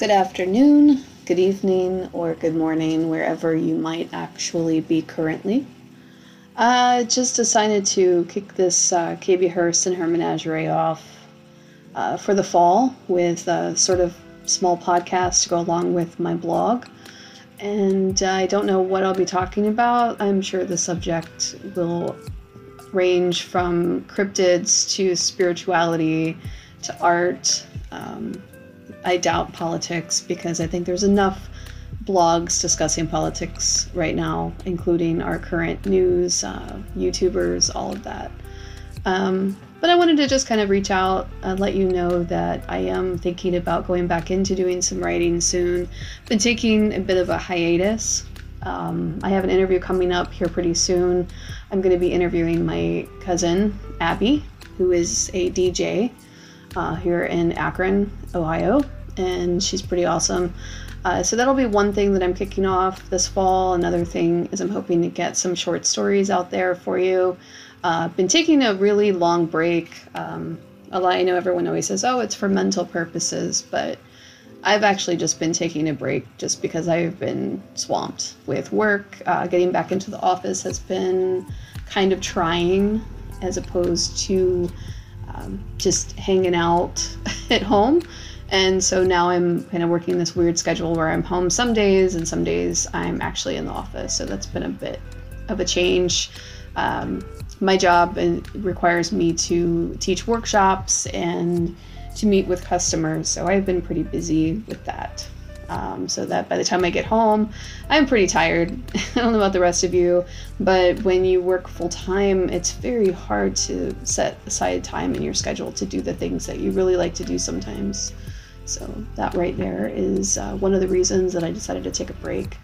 Good afternoon, good evening, or good morning, wherever you might actually be currently. I just decided to kick this uh, KB Hurst and her menagerie off uh, for the fall with a sort of small podcast to go along with my blog. And I don't know what I'll be talking about. I'm sure the subject will range from cryptids to spirituality to art. Um, I doubt politics because I think there's enough blogs discussing politics right now, including our current news, uh, YouTubers, all of that. Um, but I wanted to just kind of reach out and let you know that I am thinking about going back into doing some writing soon. Been taking a bit of a hiatus. Um, I have an interview coming up here pretty soon. I'm going to be interviewing my cousin, Abby, who is a DJ uh, here in Akron, Ohio, and she's pretty awesome. Uh, so that'll be one thing that I'm kicking off this fall. Another thing is I'm hoping to get some short stories out there for you. Uh, been taking a really long break. Um, a lot, I know everyone always says, "Oh, it's for mental purposes," but I've actually just been taking a break just because I've been swamped with work. Uh, getting back into the office has been kind of trying, as opposed to um, just hanging out at home. And so now I'm kind of working this weird schedule where I'm home some days and some days I'm actually in the office. So that's been a bit of a change. Um, my job requires me to teach workshops and to meet with customers. So I've been pretty busy with that. Um, so that by the time I get home, I'm pretty tired. I don't know about the rest of you, but when you work full time, it's very hard to set aside time in your schedule to do the things that you really like to do sometimes. So, that right there is uh, one of the reasons that I decided to take a break.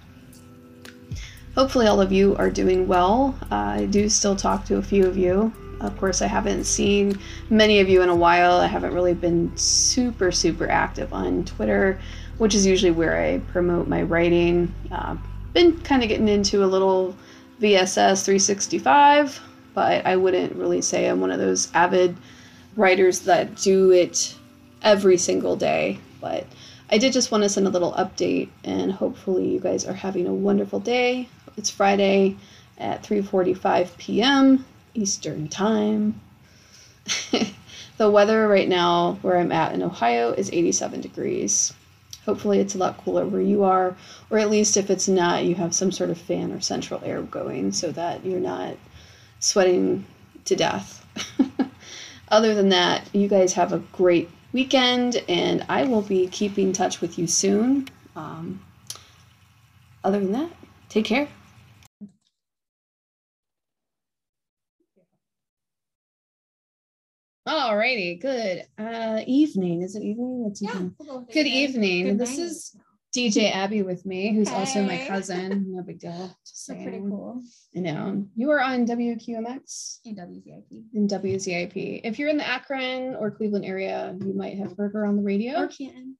Hopefully, all of you are doing well. Uh, I do still talk to a few of you. Of course, I haven't seen many of you in a while. I haven't really been super, super active on Twitter which is usually where I promote my writing. Uh, been kind of getting into a little VSS 365, but I wouldn't really say I'm one of those avid writers that do it every single day. But I did just want to send a little update, and hopefully you guys are having a wonderful day. It's Friday at 3:45 p.m. Eastern Time. the weather right now where I'm at in Ohio is 87 degrees. Hopefully, it's a lot cooler where you are, or at least if it's not, you have some sort of fan or central air going so that you're not sweating to death. Other than that, you guys have a great weekend, and I will be keeping touch with you soon. Um, other than that, take care. Alrighty, good uh, evening. Is it evening? It's yeah, evening. Good evening. Good this is DJ Abby with me, who's hey. also my cousin. No big deal. Just That's pretty cool. I know. You are on WQMX? In WZIP. In WZIP. If you're in the Akron or Cleveland area, you might have heard her on the radio. Or Canton.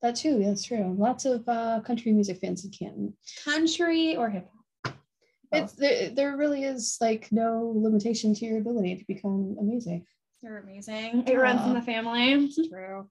That too, that's true. Lots of uh, country music fans in Canton. Country or hip hop? It's there, there really is like no limitation to your ability to become amazing. You're amazing. It runs in the family. True.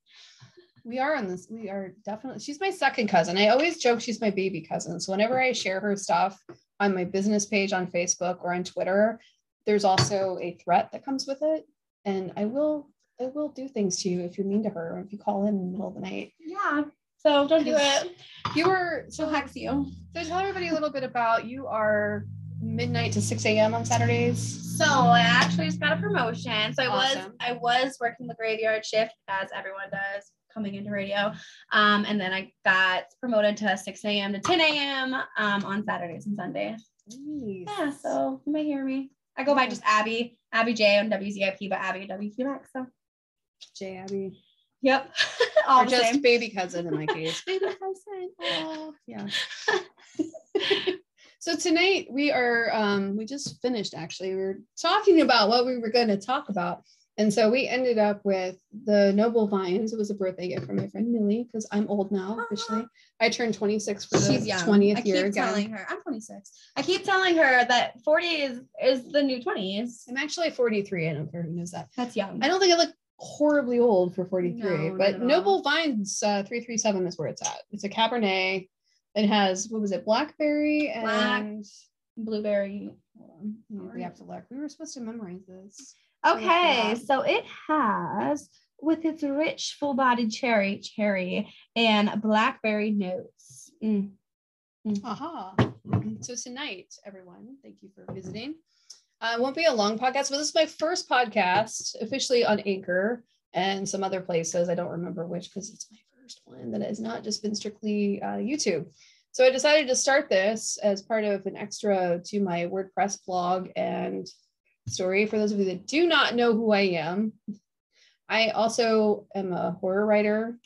We are on this. We are definitely. She's my second cousin. I always joke she's my baby cousin. So whenever I share her stuff on my business page on Facebook or on Twitter, there's also a threat that comes with it, and I will I will do things to you if you're mean to her or if you call in, in the middle of the night. Yeah. So don't do it. You were so hex you. Oh. So tell everybody a little bit about you are midnight to 6 a.m. on Saturdays. So I actually just got a promotion. So I awesome. was I was working the graveyard shift as everyone does coming into radio. Um, and then I got promoted to 6 a.m. to 10 a.m. Um, on Saturdays and Sundays. Nice. Yeah, so you may hear me. I go by just Abby, Abby J on WZIP, but Abby WQX. So J Abby. Yep. All or just same. baby cousin in my case. baby cousin. Oh, yeah. So tonight we are um, we just finished actually. We are talking about what we were going to talk about. And so we ended up with the Noble Vines. It was a birthday gift from my friend Millie because I'm old now officially. I turned 26 for the She's young. 20th I keep year again. telling her I'm 26. I keep telling her that 40 is is the new 20s. I'm actually 43. I don't care who knows that. That's young. I don't think I look horribly old for 43, No, but Noble. Vines uh, 337 is where it's at. It's a Cabernet. It has, what was it, blackberry Black- and. Blueberry. Hold on, We have to look. We were supposed to memorize this. Okay, so it has with its rich, full-bodied cherry, cherry, and blackberry notes. Mm. Aha. So tonight, everyone, thank you for visiting. Uh, it won't be a long podcast, but this is my first podcast officially on Anchor and some other places. I don't remember which because it's my first one that has not just been strictly uh, YouTube. So I decided to start this as part of an extra to my WordPress blog and story. For those of you that do not know who I am, I also am a horror writer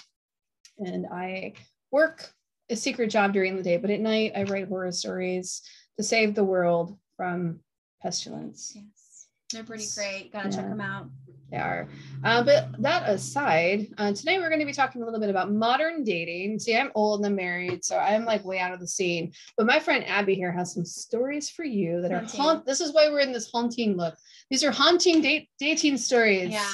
and I work a secret job during the day, but at night I write horror stories to save the world from pestilence. Yes, they're pretty great. Gotta check them out. They are. Uh, but that aside, uh, today we're going to be talking a little bit about modern dating. See, I'm old and I'm married, so I'm like way out of the scene. But my friend Abby here has some stories for you that Haunting. are haunt. This is why we're in this haunting look. These are haunting date dating stories. Yeah,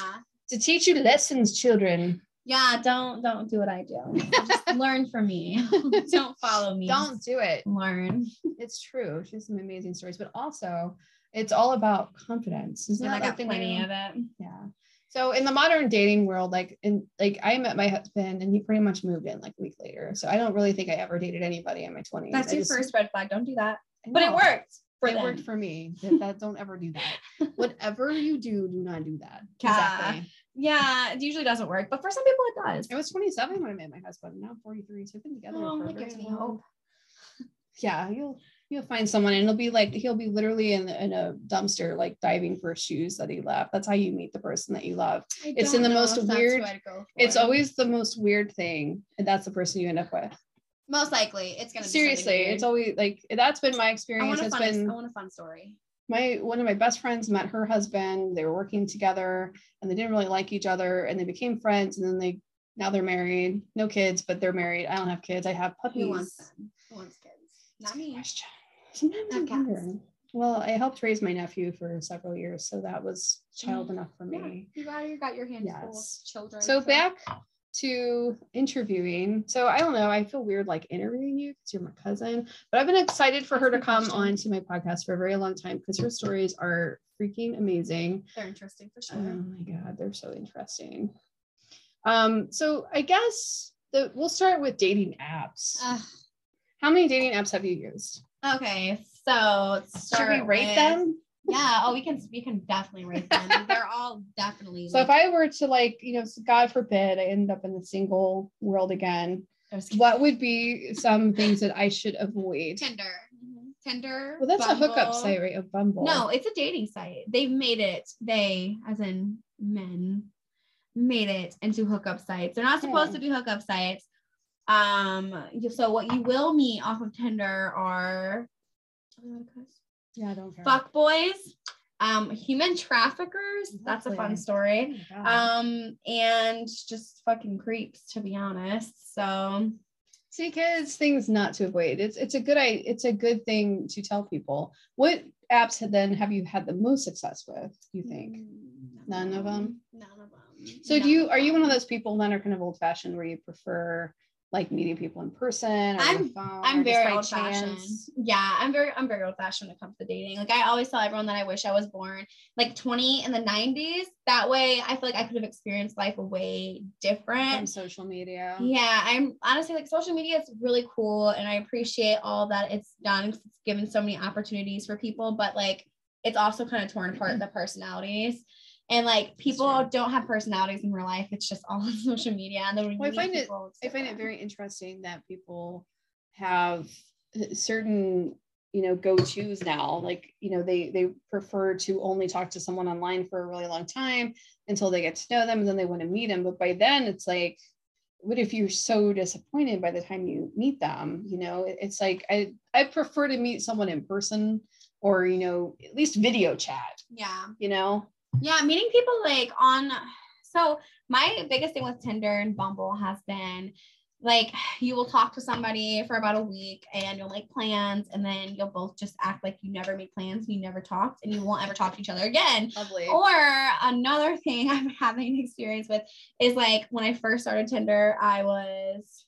To teach you lessons, children. yeah. Don't don't do what I do. Just learn from me. don't follow me. Don't do it. learn. It's true. She has some amazing stories, but also it's all about confidence. Isn't And I that got plenty of it. Yeah. So in the modern dating world, like in like I met my husband and he pretty much moved in like a week later. So I don't really think I ever dated anybody in my 20s. That's I your just- first red flag. Don't do that. But it worked it them. worked for me. That, that don't ever do that. Whatever you do, do not do that. Yeah. Exactly. Yeah, it usually doesn't work, but for some people it does. I was 27 when I met my husband. Now I'm 43. So we've been together Oh, for a gives very me long- hope. Oh. Yeah, you'll you'll find someone and it'll be like he'll be literally in, in a dumpster like diving for shoes that he left. That's how you meet the person that you love. I It's in the most weird- who I'd go It's always the most weird thing, and that's the person you end up with. most likely it's gonna Seriously, it's always like that's been my weird. I experience. want a It's fun. been I want a fun story. my one of my best friends met her husband. They were working together, and they didn't really like each other, and they became friends, and then they now they're married, no kids, but they're married. I don't have kids. I have puppies. Who wants them? Who wants kids? Not me. Question. Sometimes I cats. wonder. Well, I helped raise my nephew for several years, so that was child Mm. enough for Yeah, me. you got you got your hands full of children. So back to interviewing. So I don't know. I feel weird like interviewing you because you're my cousin, but I've been excited for her to come on to my podcast for a very long time because her stories are freaking amazing. they're interesting for sure. Oh my god, they're so interesting. Um, so I guess the we'll start with dating apps. How many dating apps have you used? Okay, so Should we rate with- them? Yeah. Oh, we can we can definitely rate them. They're all definitely. So if I were to like, you know, God forbid I end up in the single world again, what would be some things that I should avoid? Tinder, mm-hmm. Tinder. Well, that's a hookup site, right? A Bumble. No, it's a dating site. They've made it. They, as in men, made it into hookup sites. They're not supposed Yeah. to be hookup sites. Um. So what you will meet off of Tinder are Yeah, I don't care. fuck boys, um, human traffickers. That's a fun story. Oh. Um, and just fucking creeps, to be honest. So See, kids, things not to avoid. It's it's a good I it's a good thing to tell people. What apps had then have you had the most success with? You think? none, None them. None of them. So do you are you one of those people that are kind of old fashioned where you prefer like meeting people in person the phone? I'm very old fashioned. Yeah, I'm very I'm very old fashioned when it comes to dating. Like I always tell everyone that I wish I was born like 20 in the 90s. That way I feel like I could have experienced life a way different. From social media. Yeah, I'm honestly like social media is really cool and I appreciate all that it's done it's given so many opportunities for people, but like it's also kind of torn apart the personalities. And like people don't have personalities in real life. It's just all on social media. And then Well, I find it- I find it very interesting that people have uh, certain you know go-to's now like you know they they prefer to only talk to someone online for a really long time until they get to know them and then they want to meet them but by then it's like what if you're so disappointed by the time you meet them you know it's like i i prefer to meet someone in person or you know at least video chat yeah. you know Yeah, meeting people like on so my biggest thing with Tinder and Bumble has been like you will talk to somebody for about a week and you'll make plans and then you'll both just act like you never made plans and you never talked and you won't ever talk to each other again Lovely. or another thing i'm having experience with is like when i first started tinder i was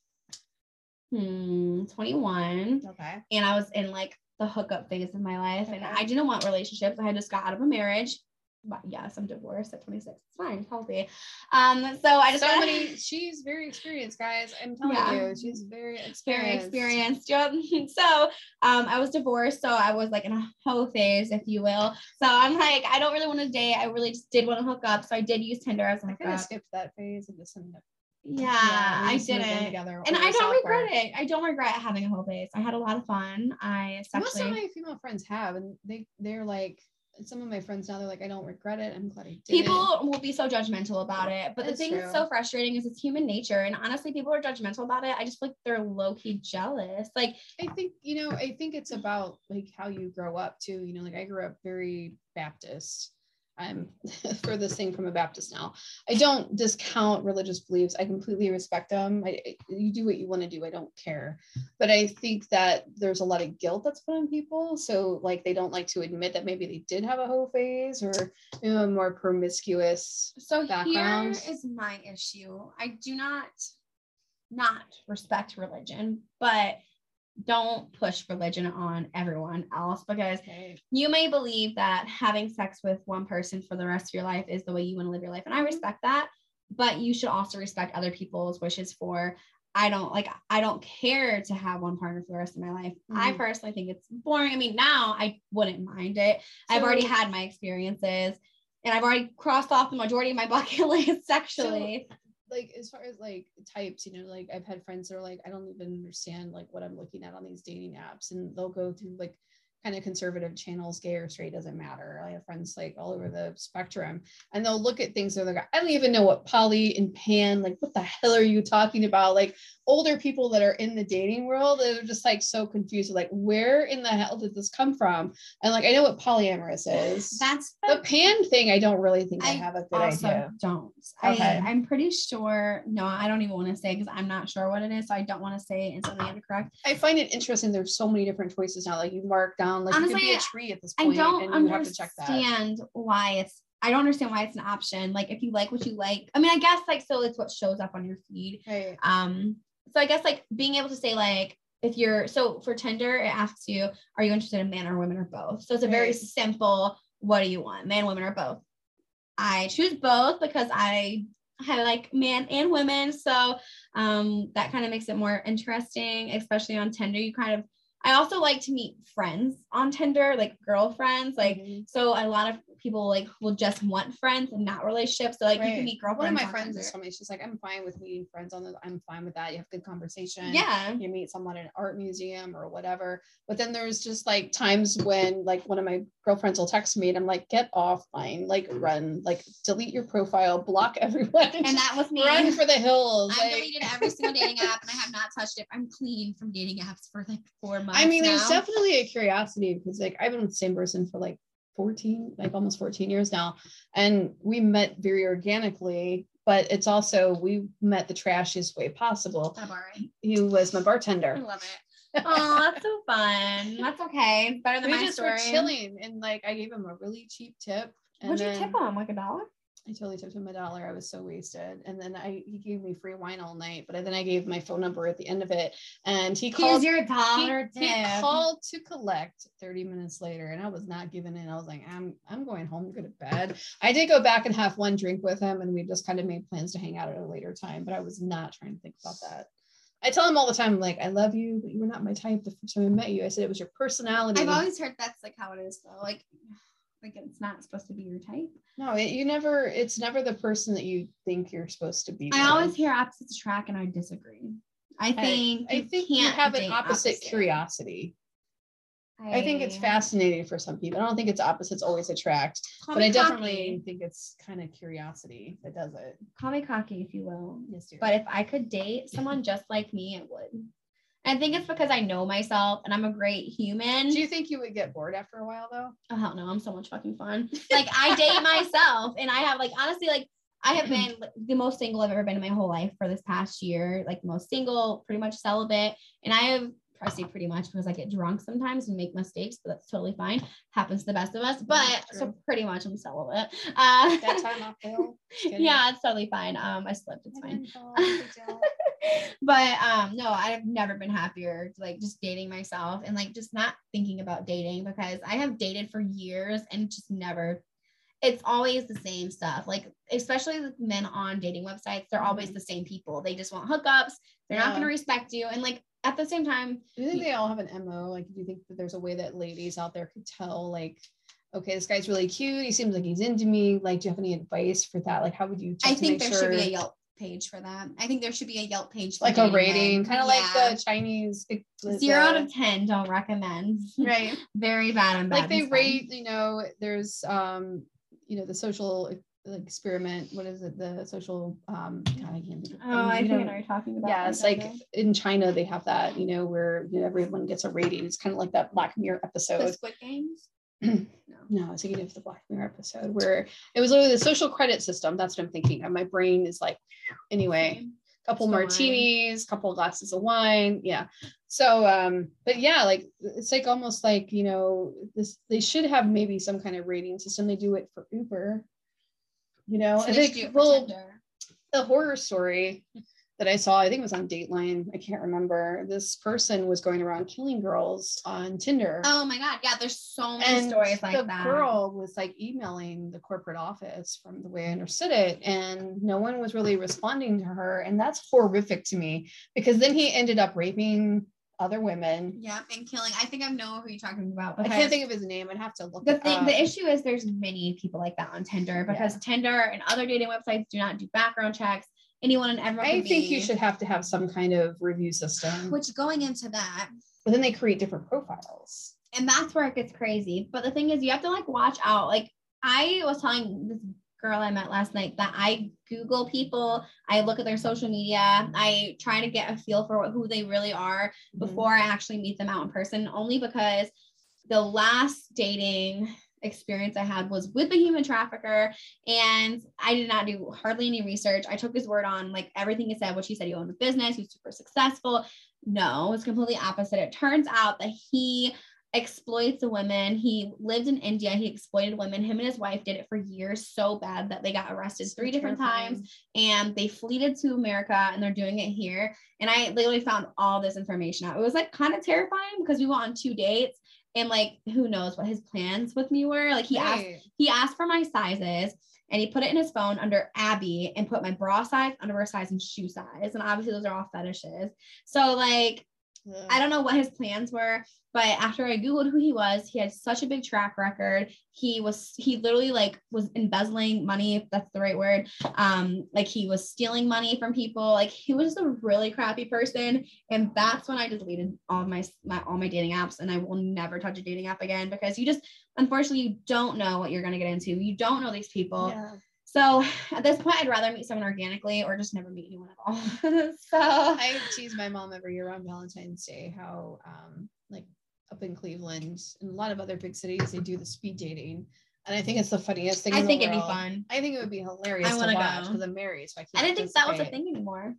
hmm 21 okay. and i was in like the hookup phase of my life and i didn't want relationships i had just got out of a marriage but yes, I'm divorced at 26. It's fine, it's healthy. Um, so I just so got many. She's very experienced, guys. I'm telling Yeah. you, she's very experienced. very experienced. Yep. So um, I was divorced, so I was like in a hoe phase, if you will. So I'm like, I don't really want to date. I really just did want to hook up. So I did use Tinder as I kind of hookup. skipped that phase and just ended up. Yeah, we I just moved in didn't. Together And I don't software. regret it. I don't regret having a whole phase. I had a lot of fun. I Most of my female friends have, and they they're like, some of my friends now they're like, I don't regret it. I'm glad I did. people will be so judgmental about it. But the That's thing that's so frustrating is it's human nature. And honestly, people are judgmental about it. I just feel like they're low key jealous. Like, I think you know. I think it's about like how you grow up too. You know, like I grew up very Baptist. I'm furthest thing from a Baptist now. I don't discount religious beliefs. I completely respect them. I, I- you do what you want to do. I don't care. But I think that there's a lot of guilt that's put on people. So like they don't like to admit that maybe they did have a hoe phase or you know, a more promiscuous. So background. here is my issue. I do not not respect religion, but don't push religion on everyone else because you may believe that having sex with one person for the rest of your life is the way you want to live your life and I respect that, but you should also respect other people's wishes for I don't like I don't care to have one partner for the rest of my life. I Mhm. personally think it's boring. I mean, now I wouldn't mind it. I've already had my experiences and I've already crossed off the majority of my bucket list sexually. Like as far as like types, you know, like I've had friends that are like, I don't even understand like what I'm looking at on these dating apps, and they'll go through like kind of conservative channels, gay or straight doesn't matter. I have friends like all over mm-hmm. the spectrum, and they'll look at things and they're like, I don't even know what poly and pan, like what the hell are you talking about? Like older people that are in the dating world they're just like so confused, like where in the hell did this come from? And like I know what polyamorous is. That's the pan thing, I don't really think I, I have a good also idea. don't. Okay. I, I'm pretty sure. No, I don't even want to say because I'm not sure what it is. So I don't want to say it and something incorrect. I find it interesting. There's so many different choices now. Like you mark down, like you could be Honestly, a tree at this point. I don't and you have to check that. understand why it's. I don't understand why it's an option. Like if you like what you like, I mean, I guess like so it's what shows up on your feed. Right. Um, so I guess like being able to say like if you're so for Tinder, it asks you, are you interested in men or women or both? So it's a very Right. simple, what do you want? Man, women, or both? I choose both because I I like man and women. So um that kind of makes it more interesting, especially on Tinder. You kind of I also like to meet friends on Tinder, like girlfriends. Like Mhm. so a lot of people like will just want friends and not relationships. So like you can meet One of my friends is me she's like, I'm fine with meeting friends on the. I'm fine with that. You have good conversation. Yeah. You meet someone at an art museum or whatever. But then there's just like times when like one of my girlfriends will text me and I'm like, get offline, like run, like delete your profile, block everyone, And that was me. run for the hills. I've like- deleted every single dating app and I have not touched it. I'm clean from dating apps for like four months. I mean, there's definitely a curiosity because like I've been with the same person for like 14, like almost 14 years now. And we met very organically, but it's also we met the trashiest way possible. I'm all right. He was my I bartender. love it. Oh, that's so fun. That's okay. Better than We my just story. were chilling and like I gave him a really cheap tip. And What'd you then tip him? Like a dollar? I totally tipped him a dollar. I was so wasted. And then I he gave me free wine all night, but then I gave my phone number at the end of it. And he called Here's your dollar he tip. called to collect 30 minutes later and I was not giving in. I was like, I'm I'm going home, to go to bed. I did go back and have one drink with him and we just kind of made plans to hang out at a later time, but I was not trying to think about that. I tell him all the time, like, I love you, but you were not my type the first time I met you. I said it was your personality. I've always heard that's like how it is though. Like, like it's not supposed to be your type. no, it, you never, it's never the person that you think you're supposed to be. I with. always hear opposites attract, and I disagree. I think I think you have an date opposite, curiosity. I think it's fascinating for some people. I don't think it's opposites always attract, but I cocky. definitely think it's kind of curiosity that does it. call me cocky if you will. Yes, dear. But if I could date someone just like me, it would. I think it's because I know myself and I'm a great human. do you think you would get bored after a while though? oh hell no, I'm so much fucking fun. Like I date myself and I have like honestly like I have been the most single I've ever been in my whole life for this past year, like most single, pretty much celibate. And I have I say pretty much because I get drunk sometimes and make mistakes, but that's totally fine. Happens to the best of us. But so pretty much I'm celibate. Uh, that time off Yeah, it's totally fine. Um, I slipped. It's fine. but um, no, I've never been happier. Like just dating myself and like just not thinking about dating because I have dated for years and just never it's always the same stuff. Like, especially with men on dating websites, they're always mm-hmm. the same people. They just want hookups. They're yeah. not going to respect you. And like, at the same time, do you think they all have an MO? Like, do you think that there's a way that ladies out there could tell, like, okay, this guy's really cute. He seems like he's into me. Like, do you have any advice for that? Like, how would you? I think there sure? should be a Yelp page for that. I think there should be a Yelp page, like a rating, kind of yeah. like the Chinese. Zero out of ten, don't recommend. Right. Very bad and bad. Like they rate, you know, there's um, you know, the social experiment what is it the social um God, I can't think oh I think know, I know you're talking about yeah it's like in China they have that you know where you know everyone gets a rating it's kind of like that Black Mirror episode the Squid Games no. no, I was thinking of the Black Mirror episode where it was literally the social credit system. That's what I'm thinking. And my brain is like, anyway, couple martinis, wine. couple glasses of wine. Yeah. So, um, but yeah, like it's like almost like, you know, this, they should have maybe some kind of rating system. They do it for Uber you know, so I think well, the horror story that I saw, I think it was on Dateline. I can't remember. This person was going around killing girls on Tinder. Oh my god, yeah, there's so many and stories like the that. The girl was like emailing the corporate office from the way I understood it, and no one was really responding to her, and that's horrific to me because then he ended up raping other women. Yeah, and killing. I think I know who you're talking about. I can't think of his name. I'd have to look. The thing, up. the issue is there's many people like that on Tinder because yeah. Tinder and other dating websites do not do background checks. Anyone and everyone. I think be, you should have to have some kind of review system. Which going into that. But then they create different profiles. And that's where it gets crazy. But the thing is, you have to like watch out. Like I was telling this girl I met last night that I Google people, I look at their social media, I try to get a feel for who they really are mm-hmm. before I actually meet them out in person, only because the last dating experience I had was with a human trafficker, and I did not do hardly any research. I took his word on like everything he said, what he said he owned a business, he was super successful. No, it's completely opposite. It turns out that he exploits the women. He lived in India. He exploited women. Him and his wife did it for years so bad that they got arrested three different times and they fleeted to America and they're doing it here. And I literally found all this information out. It was like kind of terrifying because we went on two dates and like who knows what his plans with me were. Like he right. asked he asked for my sizes and he put it in his phone under Abby and put my bra size, underwear size, and shoe size. And obviously those are all fetishes. So like I don't know what his plans were, but after I googled who he was, he had such a big track record. He was he literally like was embezzling money, if that's the right word. Um, like he was stealing money from people. Like he was a really crappy person, and that's when I deleted all my my all my dating apps, and I will never touch a dating app again because you just unfortunately you don't know what you're gonna get into. You don't know these people. Yeah. So at this point, I'd rather meet someone organically or just never meet anyone at all. so I tease my mom every year on Valentine's Day how um, like up in Cleveland and a lot of other big cities they do the speed dating. And I think it's the funniest thing. I think it'd be fun. I think it would be hilarious I want to watch because I'm married, so I can't. I didn't think that was a thing anymore.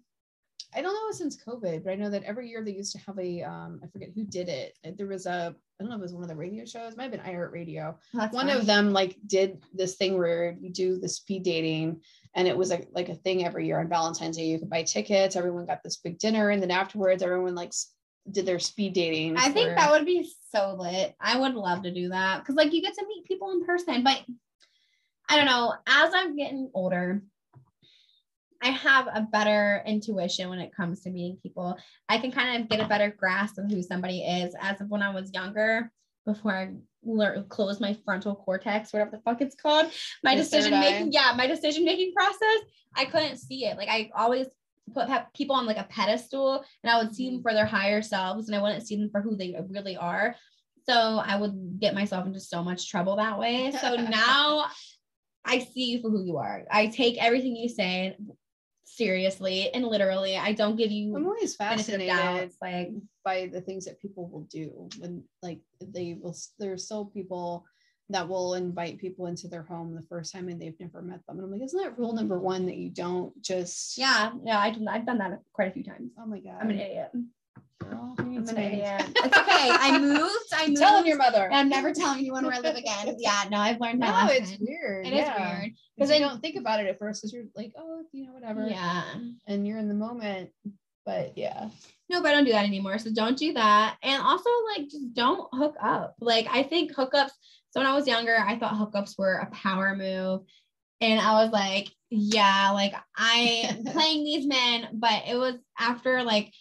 I don't know since COVID, but I know that every year they used to have a um, I forget who did it. There was a I don't know if it was one of the radio shows, it might have been iHeart Radio. one funny. of them like did this thing where you do the speed dating and it was like like a thing every year on Valentine's Day. You could buy tickets, everyone got this big dinner, and then afterwards everyone like did their speed dating. I for... think that would be so lit. I would love to do that because like you get to meet people in person, but I don't know. As I'm getting older, I have a better intuition when it comes to meeting people. I can kind of get a better grasp of who somebody is as of when I was younger before I learn close my frontal cortex, whatever the fuck it's called. My the decision making, yeah, my decision making process. I couldn't see it. Like I always put people on like a pedestal and I would see them mm-hmm. for their higher selves and I wouldn't see them for who they really are. So I would get myself into so much trouble that way. So now I see you for who you are. I take everything you say seriously and literally. I don't give you. I'm always fascinated like by the things that people will do when like they will. There's still people that will invite people into their home the first time and they've never met them. And I'm like, isn't that rule number one that you don't just Yeah, yeah, I, I've done that quite a few times. Oh my god. I'm an idiot. Girl, I'm an. It's okay. I moved. I moved. Telling your mother. I'm never telling anyone where I live again. Yeah, no, I've learned my No, it's weird. It is yeah. weird. Because I don't think about it at first because you're like, oh, you know, whatever. Yeah. And you're in the moment. But yeah. No, but I don't do that anymore. So don't do that. And also, like, just don't hook up. Like, I think hookups. So when I was younger, I thought hookups were a power move. And I was like, yeah, like I playing these men, but it was after like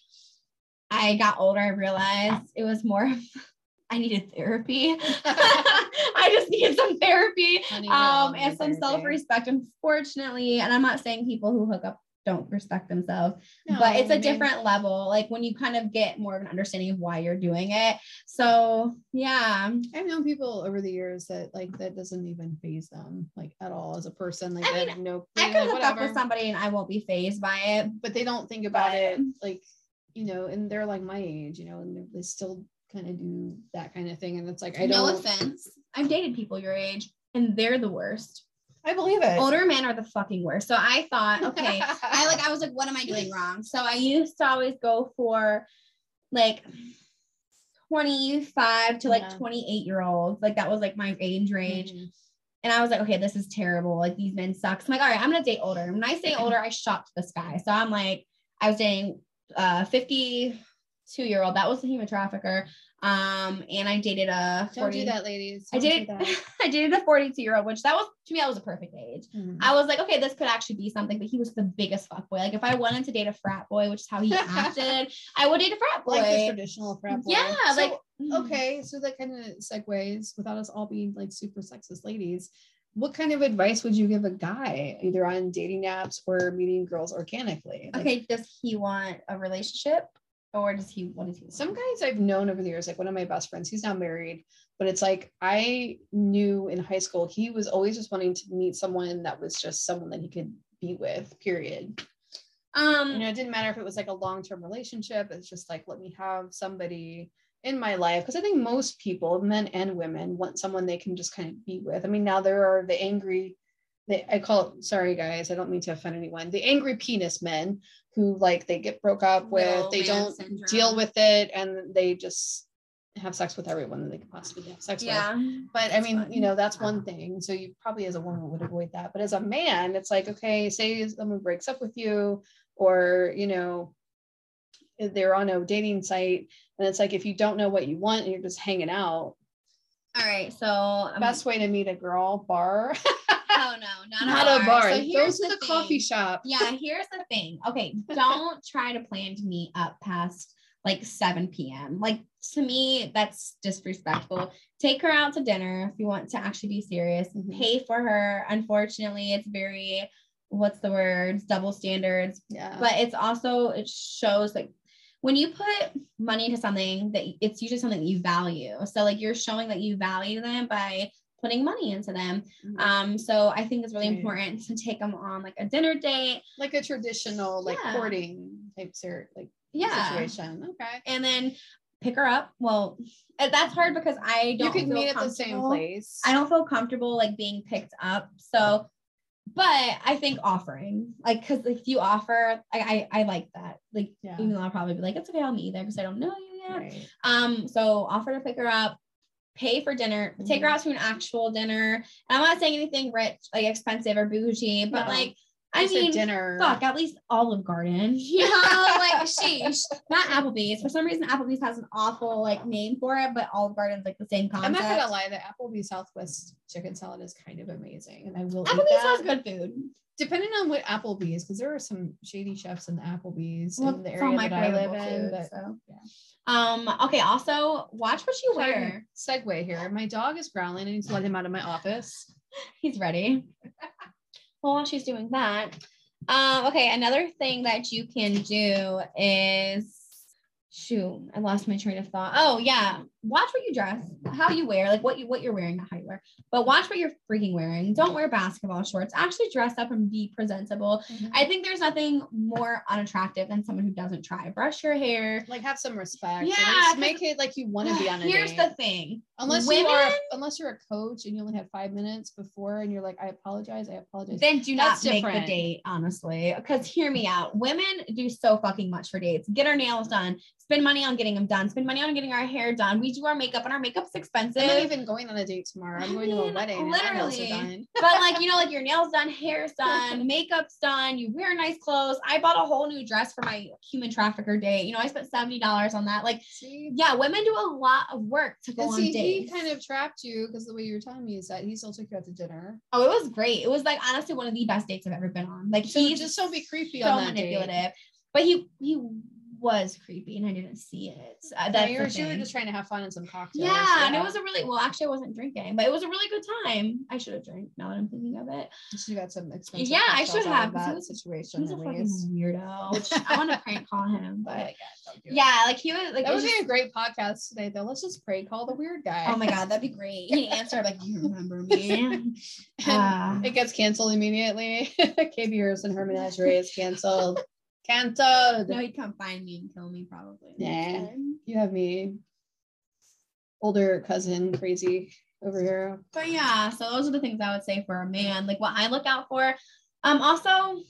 I got older, I realized it was more of I needed therapy. I just needed some therapy um and some self-respect unfortunately. And i'm not saying people who hook up don't respect themselves No, but it's I a mean, different level like when you kind of get more of an understanding of why you're doing it. So yeah. I've known people over the years that like that doesn't even faze them like at all as a person. Like I they mean, have no i could like, hook up with somebody and i won't be fazed by it. But they don't think about But- it like you know and they're like my age you know and they- still kind of do that kind of thing and it's like I don't. No offense. I've dated people your age and they're the worst i believe it older men are the fucking worst so i thought okay I like I was like, what am I doing wrong? So I used to always go for like 25 to like Yeah. 28 year olds. Like that was like my age range. Mhm. And I was like, okay, this is terrible. Like these men suck. So I'm like, all right, I'm gonna date older. When I say older, I shot to the sky. So I'm like, I was dating uh 52 year old. That was the human trafficker. Um, and I dated a don't 40 do that ladies I Don't do did that. I dated a 42 year old, which that was to me, that was a perfect age. Mhm. I was like, okay, this could actually be something, but he was the biggest fuck boy. Like if I wanted to date a frat boy, which is how he acted, I would date a frat boy. like the traditional frat boy. yeah, So, like mm. okay so that kind of segues without us all being like super sexist ladies what kind of advice would you give a guy either on dating apps or meeting girls organically Like, Okay, does he want a relationship or does he what does he want? some guys I've known over the years, like one of my best friends, he's now married, but it's like I knew in high school he was always just wanting to meet someone that was just someone that he could be with, period. um You know, it didn't matter if it was like a long term relationship, it's just like, let me have somebody in my life. Because I think most people, men and women, want someone they can just kind of be with. I mean, now there are the angry, they, I call it, sorry guys, I don't mean to offend anyone, the angry penis men who like they get broke up with, Little they don't syndrome. deal with it, and they just have sex with everyone that they could possibly have sex with. yeah. But I mean, fine. you know, that's one thing. So you probably as a woman would avoid that. But as a man, it's like, okay, say someone breaks up with you, or you know, they're on a dating site, and it's like if you don't know what you want and you're just hanging out, All right. So um, best way to meet a girl bar, oh no, not, not a bar. So Go here's to the, coffee shop. Yeah, here's the thing. Okay, don't try to plan to meet up past like 7 p.m. Like to me, that's disrespectful. Take her out to dinner if you want to actually be serious. Mhm. Pay for her. Unfortunately, it's very what's the word Double standards. Yeah. But it's also it shows like when you put money into something that it's usually something that you value. So like you're showing that you value them by putting money into them. Mhm. Um, so I think it's really Right. important to take them on like a dinner date. like a traditional like Yeah. courting type ser- like Yeah. situation. Okay. And then pick her up. Well, uh, that's hard because I don't could feel meet at the same place. I don't feel comfortable like being picked up. So, but I think offering, like, because if you offer, I, I I like that. Like, Yeah. even though I'll probably be like, it's okay, I'll meet you there because I don't know you yet. Right. Um, so offer to pick her up, pay for dinner, take her Mhm. out to an actual dinner. And I'm not saying anything rich, like expensive or bougie, but No. like, I mean, dinner. fuck, at least Olive Garden. You know, like sheesh. Not Applebee's. For some reason, Applebee's has an awful like name for it, but Olive Garden's like the same I'm not gonna lie, the Applebee's Southwest chicken salad is kind of amazing, and I will Applebee's has good food. Depending on what Applebee's, because there are some shady chefs in the Applebee's Well, in the area that I live in. food, But so. yeah. Um. Okay. Also, watch what you wear. segue here. My dog is growling. I need to let him out of my office. He's ready. while she's doing that, um. Okay. Another thing that you can do is shoot. I lost my train of thought. Oh yeah. Watch what you dress, how you wear, like what you what you're wearing, not how you wear, but watch what you're freaking wearing. Don't wear basketball shorts. Actually dress up and be presentable. Mm-hmm. I think there's nothing more unattractive than someone who doesn't try. Brush your hair. Like have some respect. Yeah. Make it like you want to be on a Here's date. the thing. Unless Women, you are unless you're a coach and you only have five minutes before and you're like, I apologize, I apologize. Then do not That's make different. the date, honestly. Because hear me out. Women do so fucking much for dates. Get our nails done, spend money on getting them done, spend money on getting our hair done. We do our makeup and our makeup's expensive. I'm not even going on a date tomorrow. I'm going I mean, to a wedding. Literally. but like, you know, like your nails done, hair's done, makeup's done, you wear nice clothes. I bought a whole new dress for my human trafficker date. You know, I spent $70 on that. Like, see? yeah, women do a lot of work to go on see, dates. He kind of trapped you because the way you were telling me is that he still took you out to dinner. Oh, it was great. It was like honestly one of the best dates I've ever been on. Like so he's just so be creepy so on that manipulative. Date. But he he was creepy and I didn't see it. Uh, that's you, were, just trying to have fun and some cocktails. Yeah, yeah, and it was a really well. Actually, I wasn't drinking, but it was a really good time. I should have drank. Now that I'm thinking of it, you got some expensive. Yeah, I should have. That was, situation. He was a fucking weirdo. Which I want to prank call him, but oh God, yeah, like he was like that would be a great podcast today. Though, let's just prank call the weird guy. Oh my God, that'd be great. He answered like, "You remember me?" Uh, it gets canceled immediately. KB and her menagerie is canceled. Canceled. No, he'd come find me and kill me probably. Yeah. You have me. Older cousin crazy over here. But yeah, so those are the things I would say for a man. Like what I look out for. Um also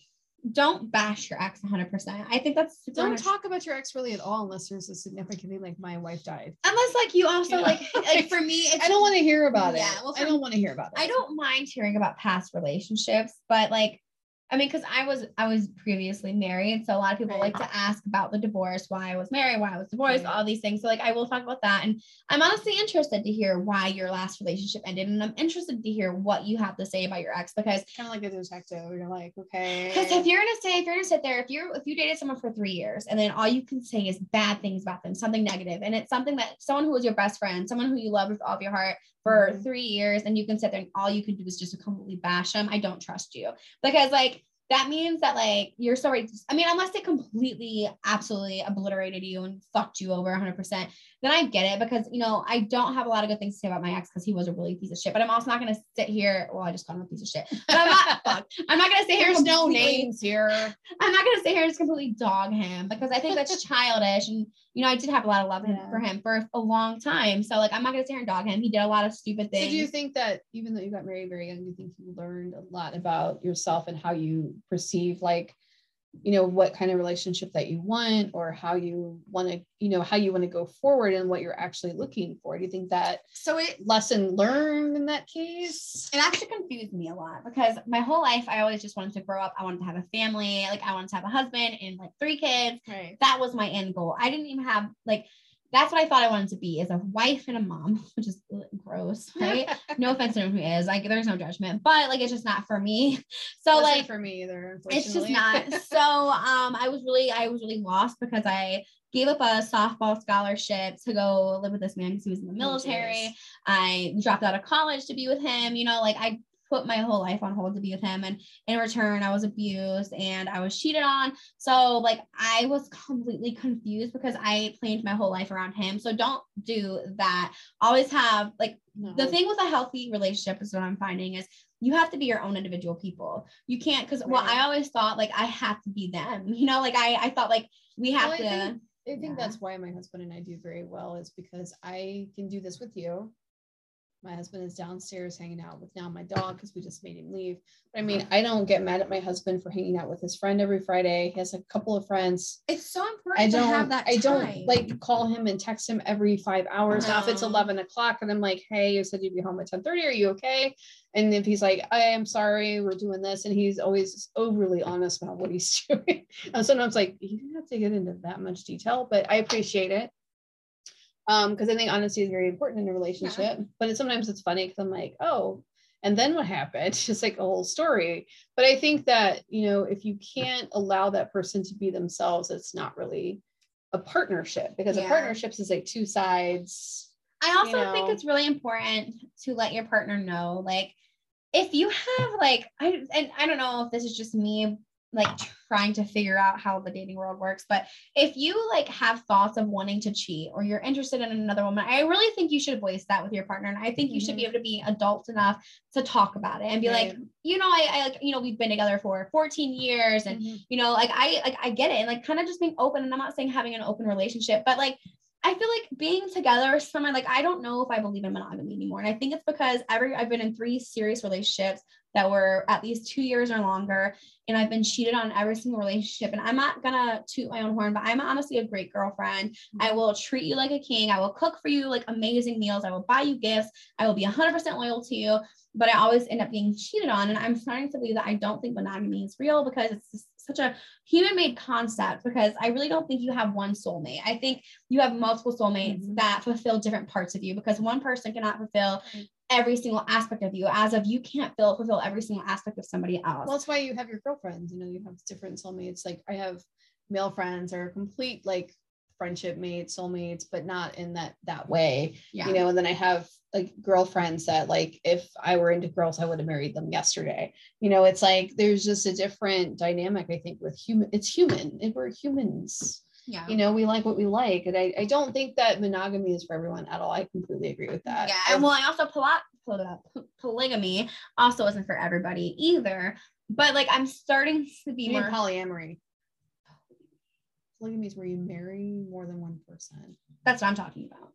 don't bash your ex 100%. I think that's don't talk about your ex really at all unless there's a significant thing like my wife died. Unless like you also you know? like like for me I don't want to hear about yeah, it. Well, I don't want to hear about it. I don't mind hearing about past relationships, but like I mean, because I was I was previously married, so a lot of people right. like to ask about the divorce, why I was married, why I was divorced, right. all these things. So like I will talk about that, and I'm honestly interested to hear why your last relationship ended, and I'm interested to hear what you have to say about your ex because kind of like a detective. You're like, okay. Because if you're gonna say, if you're gonna sit there, if you're if you dated someone for three years and then all you can say is bad things about them, something negative, and it's something that someone who was your best friend, someone who you loved with all of your heart for mm-hmm. three years, and you can sit there and all you can do is just completely bash them, I don't trust you because like that means that like you're sorry. I mean, unless they completely, absolutely obliterated you and fucked you over 100%, then I get it because, you know, I don't have a lot of good things to say about my ex because he was a really piece of shit. But I'm also not going to sit here. Well, I just called him a piece of shit. But I'm not, fuck. I'm not going to sit here. There's no names here. I'm not going to sit here and just completely dog him because I think that's childish. And, you know, I did have a lot of love yeah. for him for a long time. So, like, I'm not going to sit here and dog him. He did a lot of stupid things. So, do you think that even though you got married very young, do you think you learned a lot about yourself and how you perceive like you know what kind of relationship that you want or how you want to you know how you want to go forward and what you're actually looking for. Do you think that so it lesson learned in that case? It actually confused me a lot because my whole life i always just wanted to grow up. I wanted to have a family. Like i wanted to have a husband and like three kids. Right. that was my end goal. I didn't even have like that's what I thought I wanted to be as a wife and a mom, which is gross, right? no offense to anyone who is like, there's no judgment, but like, it's just not for me. So Wasn't like for me either, it's just not. so, um, I was really, I was really lost because I gave up a softball scholarship to go live with this man because he was in the oh, military. Oh, I dropped out of college to be with him. You know, like I put my whole life on hold to be with him. And in return, I was abused and I was cheated on. So, like, I was completely confused because I planned my whole life around him. So, don't do that. Always have, like, no. the thing with a healthy relationship is what I'm finding is you have to be your own individual people. You can't, because, right. well, I always thought like I have to be them, you know, like I, I thought like we have well, to. I think, I think yeah. that's why my husband and I do very well is because I can do this with you my husband is downstairs hanging out with now my dog because we just made him leave. But I mean, I don't get mad at my husband for hanging out with his friend every Friday. He has a couple of friends. It's so important I don't, to have that. Time. I don't like call him and text him every five hours. No. Now, if it's 11 o'clock and I'm like, hey, you said you'd be home at 10 30, are you okay? And if he's like, I am sorry, we're doing this, and he's always overly honest about what he's doing. and sometimes like, you don't have to get into that much detail, but I appreciate it um because i think honesty is very important in a relationship yeah. but it, sometimes it's funny because i'm like oh and then what happened just like a whole story but i think that you know if you can't allow that person to be themselves it's not really a partnership because yeah. a partnership is like two sides i also you know. think it's really important to let your partner know like if you have like i and i don't know if this is just me like trying to figure out how the dating world works. But if you like have thoughts of wanting to cheat or you're interested in another woman, I really think you should voice that with your partner. And I think you mm-hmm. should be mm-hmm. able to be adult enough to talk about it and be right. like, you know, I, I like, you know, we've been together for 14 years and mm-hmm. you know, like I like I get it. And like kind of just being open. And I'm not saying having an open relationship, but like I feel like being together with someone like I don't know if I believe in monogamy anymore. And I think it's because every I've been in three serious relationships that were at least two years or longer. And I've been cheated on every single relationship. And I'm not gonna toot my own horn, but I'm honestly a great girlfriend. Mm-hmm. I will treat you like a king. I will cook for you like amazing meals. I will buy you gifts. I will be 100% loyal to you. But I always end up being cheated on. And I'm starting to believe that I don't think monogamy is real because it's such a human made concept because I really don't think you have one soulmate. I think you have multiple soulmates mm-hmm. that fulfill different parts of you because one person cannot fulfill every single aspect of you as of you can't fill, fulfill every single aspect of somebody else. Well, that's why you have your girlfriends, you know, you have different soulmates. Like I have male friends or complete like friendship mates, soulmates, but not in that that way. Yeah. You know, and then I have like girlfriends that like if I were into girls, I would have married them yesterday. You know, it's like there's just a different dynamic, I think, with human, it's human. and we're humans. Yeah. You know, we like what we like. And I, I don't think that monogamy is for everyone at all. I completely agree with that. Yeah. And well, I also poly- polygamy also isn't for everybody either. But like I'm starting to be more polyamory. Polygamy is where you marry more than one person. That's what I'm talking about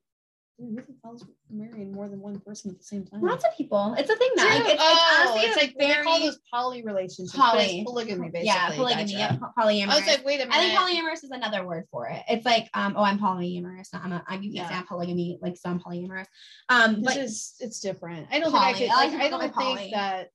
who the hell's marrying more than one person at the same time? Lots of people. It's a thing now. Like, it's, oh, it's, honestly, it's like very call those poly relationships. Poly polygamy, basically. Yeah, polygamy. Gotcha. Yeah, polyamorous. I was like, wait a minute. I think polyamorous is another word for it. It's like, um, oh, I'm polyamorous. I'm a, I'm yeah. I'm polygamy, like I'm polyamorous. Um, but is it's different. I don't poly. think I could. Like, I, don't think poly. that.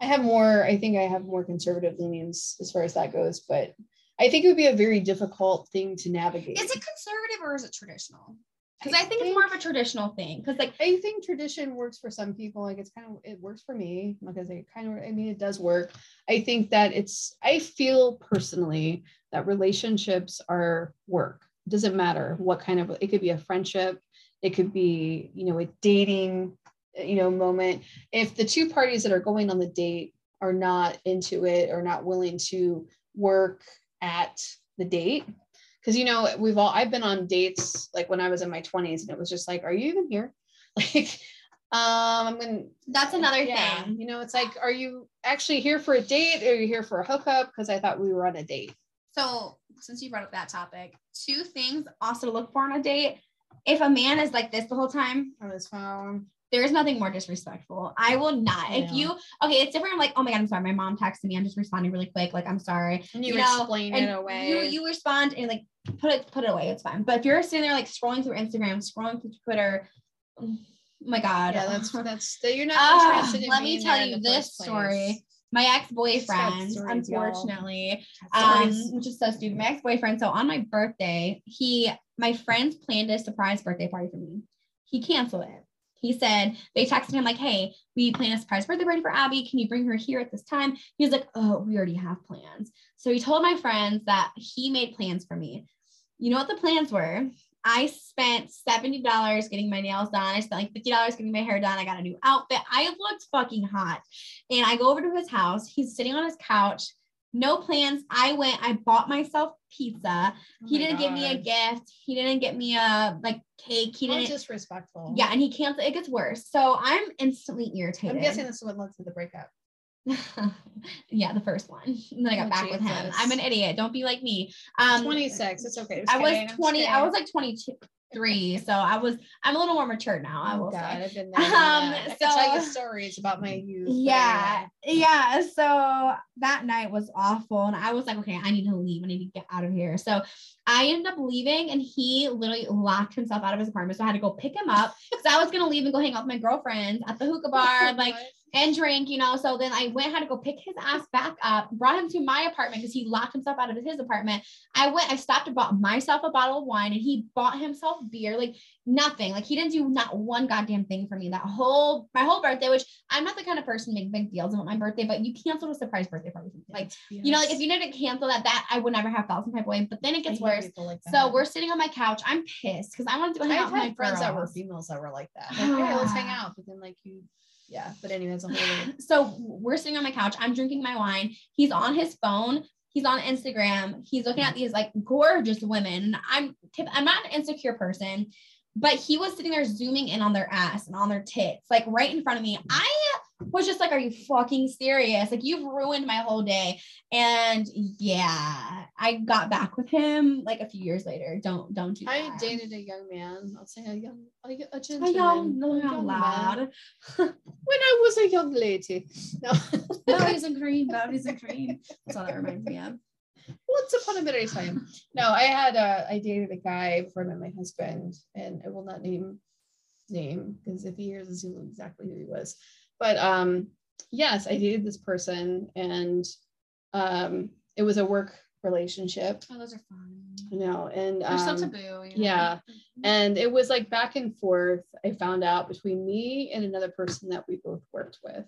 I have more. I think I have more conservative leanings as far as that goes, but I think it would be a very difficult thing to navigate. Is it conservative or is it traditional? because I, I, think it's more of a traditional thing. Because like I think tradition works for some people. Like it's kind of it works for me because it kind of I mean it does work. I think that it's I feel personally that relationships are work. It doesn't matter what kind of it could be a friendship, it could be you know a dating eh, you know moment. If the two parties that are going on the date are not into it or not willing to work at the date. Because you know we've all i've been on dates like when i was in my 20s and it was just like are you even here? Like um i'm gonna that's another yeah, thing. you know it's like are you actually here for a date? Or are you here for a hookup? Because i thought we were on a date. So since you brought up that topic two things also to look for on a date. If a man is like this the whole time on his phone there's nothing more disrespectful. I will not. If you okay, it's different. I'm like, oh my god, I'm sorry. My mom texted me. I'm just responding really quick. Like, I'm sorry. And you, you know, explain it away. You you respond and like put it put it away. It's fine. But if you're sitting there like scrolling through Instagram, scrolling through Twitter, oh my god. Yeah, that's what that's you're not uh, Let me tell you this story. My ex-boyfriend, unfortunately, um, which is so stupid. My ex-boyfriend. So on my birthday, he my friends planned a surprise birthday party for me. He canceled it he said they texted him like, "Hey, we plan a surprise birthday party for Abby. Can you bring her here at this time?" He was like, "Oh, we already have plans." So he told my friends that he made plans for me. You know what the plans were? I spent $70 getting my nails done. I spent like $50 getting my hair done. I got a new outfit. I looked fucking hot. And I go over to his house. He's sitting on his couch no plans. I went, I bought myself pizza. Oh he didn't God. give me a gift. He didn't get me a like cake. He didn't disrespectful. Yeah, and he canceled. It gets worse. So I'm instantly irritated. I'm guessing this is what led to the breakup. yeah, the first one. And then I got oh, back Jesus. with him. I'm an idiot. Don't be like me. Um 26. It's okay. I was 20. I was like 22 three. So I was, I'm a little more mature now. I oh, will God, say. There. Um, so, tell you stories about my youth. Yeah. Yeah. So that night was awful. And I was like, okay, I need to leave. I need to get out of here. So I ended up leaving and he literally locked himself out of his apartment. So I had to go pick him up because I was going to leave and go hang out with my girlfriends at the hookah bar. like, and drink, you know. So then I went, had to go pick his ass back up, brought him to my apartment because he locked himself out of his apartment. I went, I stopped and bought myself a bottle of wine and he bought himself beer, like nothing. Like he didn't do not one goddamn thing for me that whole, my whole birthday, which I'm not the kind of person to make big deals about my birthday, but you canceled a surprise birthday party. Like, yes. you know, like if you didn't cancel that, that I would never have felt some type of way, but then it gets worse. Like so we're sitting on my couch. I'm pissed because I wanted to hang out with my friends girls. that were females that were like that. Like, hey, let's hang out. But then like you yeah but anyways so we're sitting on my couch i'm drinking my wine he's on his phone he's on Instagram. He's looking at these like gorgeous women. I'm I'm not an insecure person, but he was sitting there zooming in on their ass and on their tits, like right in front of me. I was just like, Are you fucking serious? Like, you've ruined my whole day. And yeah, I got back with him like a few years later. Don't, don't do I dated a young man. I'll say a young, a, a gentleman. A young, a young lad. when I was a young lady. No. Bodies and cream, bodies and cream. That's all that reminds me of. Once upon a better time. No, I had a, I dated a guy before I met my husband, and I will not name name because if he hears this, he'll know exactly who he was. But um, yes, I dated this person, and um, it was a work relationship. Oh, those are fun. I know, and um, taboo. You know? Yeah, mm-hmm. and it was like back and forth. I found out between me and another person that we both worked with,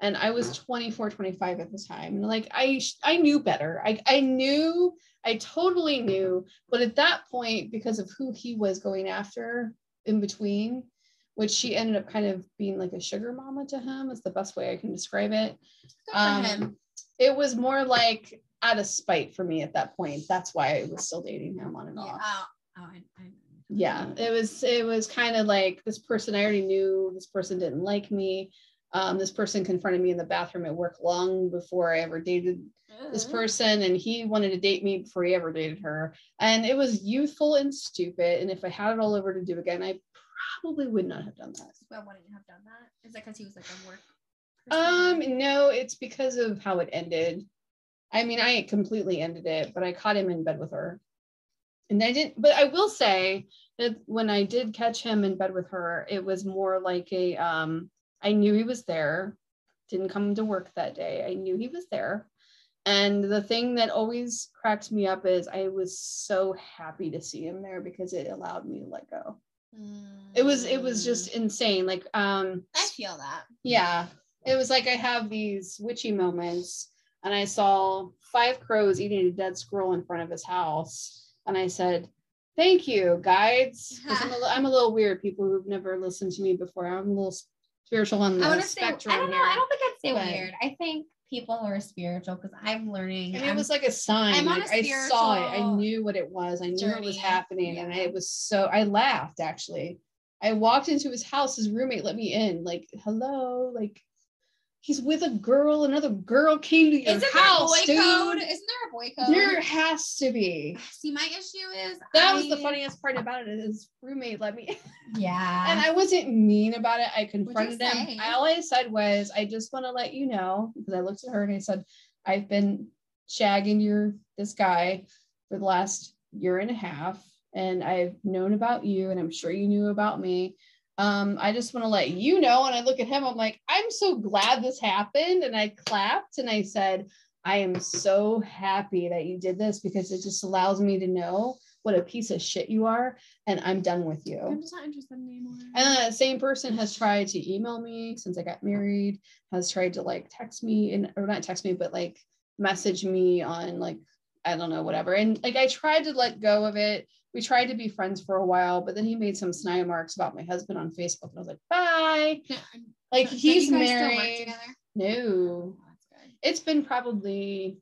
and I was 24, 25 at the time, and like I, I knew better. I, I knew, I totally knew, but at that point, because of who he was going after in between, which she ended up kind of being like a sugar mama to him is the best way I can describe it. Um, it was more like out of spite for me at that point. That's why I was still dating him on and yeah. off. Oh, oh I, I, yeah, it was it was kind of like this person I already knew. This person didn't like me. Um, this person confronted me in the bathroom at work long before I ever dated this person, and he wanted to date me before he ever dated her. And it was youthful and stupid. And if I had it all over to do again, I probably would not have done that. Why wouldn't you have done that? Is that because he was like a work? Um, no, it's because of how it ended. I mean, I completely ended it, but I caught him in bed with her. And I didn't, but I will say that when I did catch him in bed with her, it was more like a um, I knew he was there, didn't come to work that day. I knew he was there. And the thing that always cracks me up is I was so happy to see him there because it allowed me to let go. It was it was just mm. insane. Like um I feel that. Yeah. It was like I have these witchy moments and I saw five crows eating a dead squirrel in front of his house. And I said, Thank you, guides. I'm, a, I'm a little weird. People who've never listened to me before. I'm a little spiritual on the I spectrum. Say, I don't know. Here. I don't think I'd say but, weird. I think people who are spiritual because I'm learning. I mean, it was like a sign. Like, I saw it. I knew what it was. I knew journey. what was happening. Yeah. And I was so I laughed actually. I walked into his house, his roommate let me in, like, hello, like he's with a girl. Another girl came to your Isn't house, there a boy dude. Code? Isn't there a boy code? There has to be. See, my issue is that I... was the funniest part about it. His roommate let me. Yeah. and I wasn't mean about it. I confronted him. I, all I said was, I just want to let you know because I looked at her and I said, I've been shagging your this guy for the last year and a half, and I've known about you, and I'm sure you knew about me um, I just want to let you know. And I look at him, I'm like, I'm so glad this happened. And I clapped and I said, I am so happy that you did this because it just allows me to know what a piece of shit you are. And I'm done with you. I'm just not interested anymore. And that same person has tried to email me since I got married, has tried to like text me and or not text me, but like message me on like, I don't know, whatever. And like I tried to let go of it we tried to be friends for a while, but then he made some snide marks about my husband on Facebook, and I was like, bye. Like so he's married. No, oh, it's been probably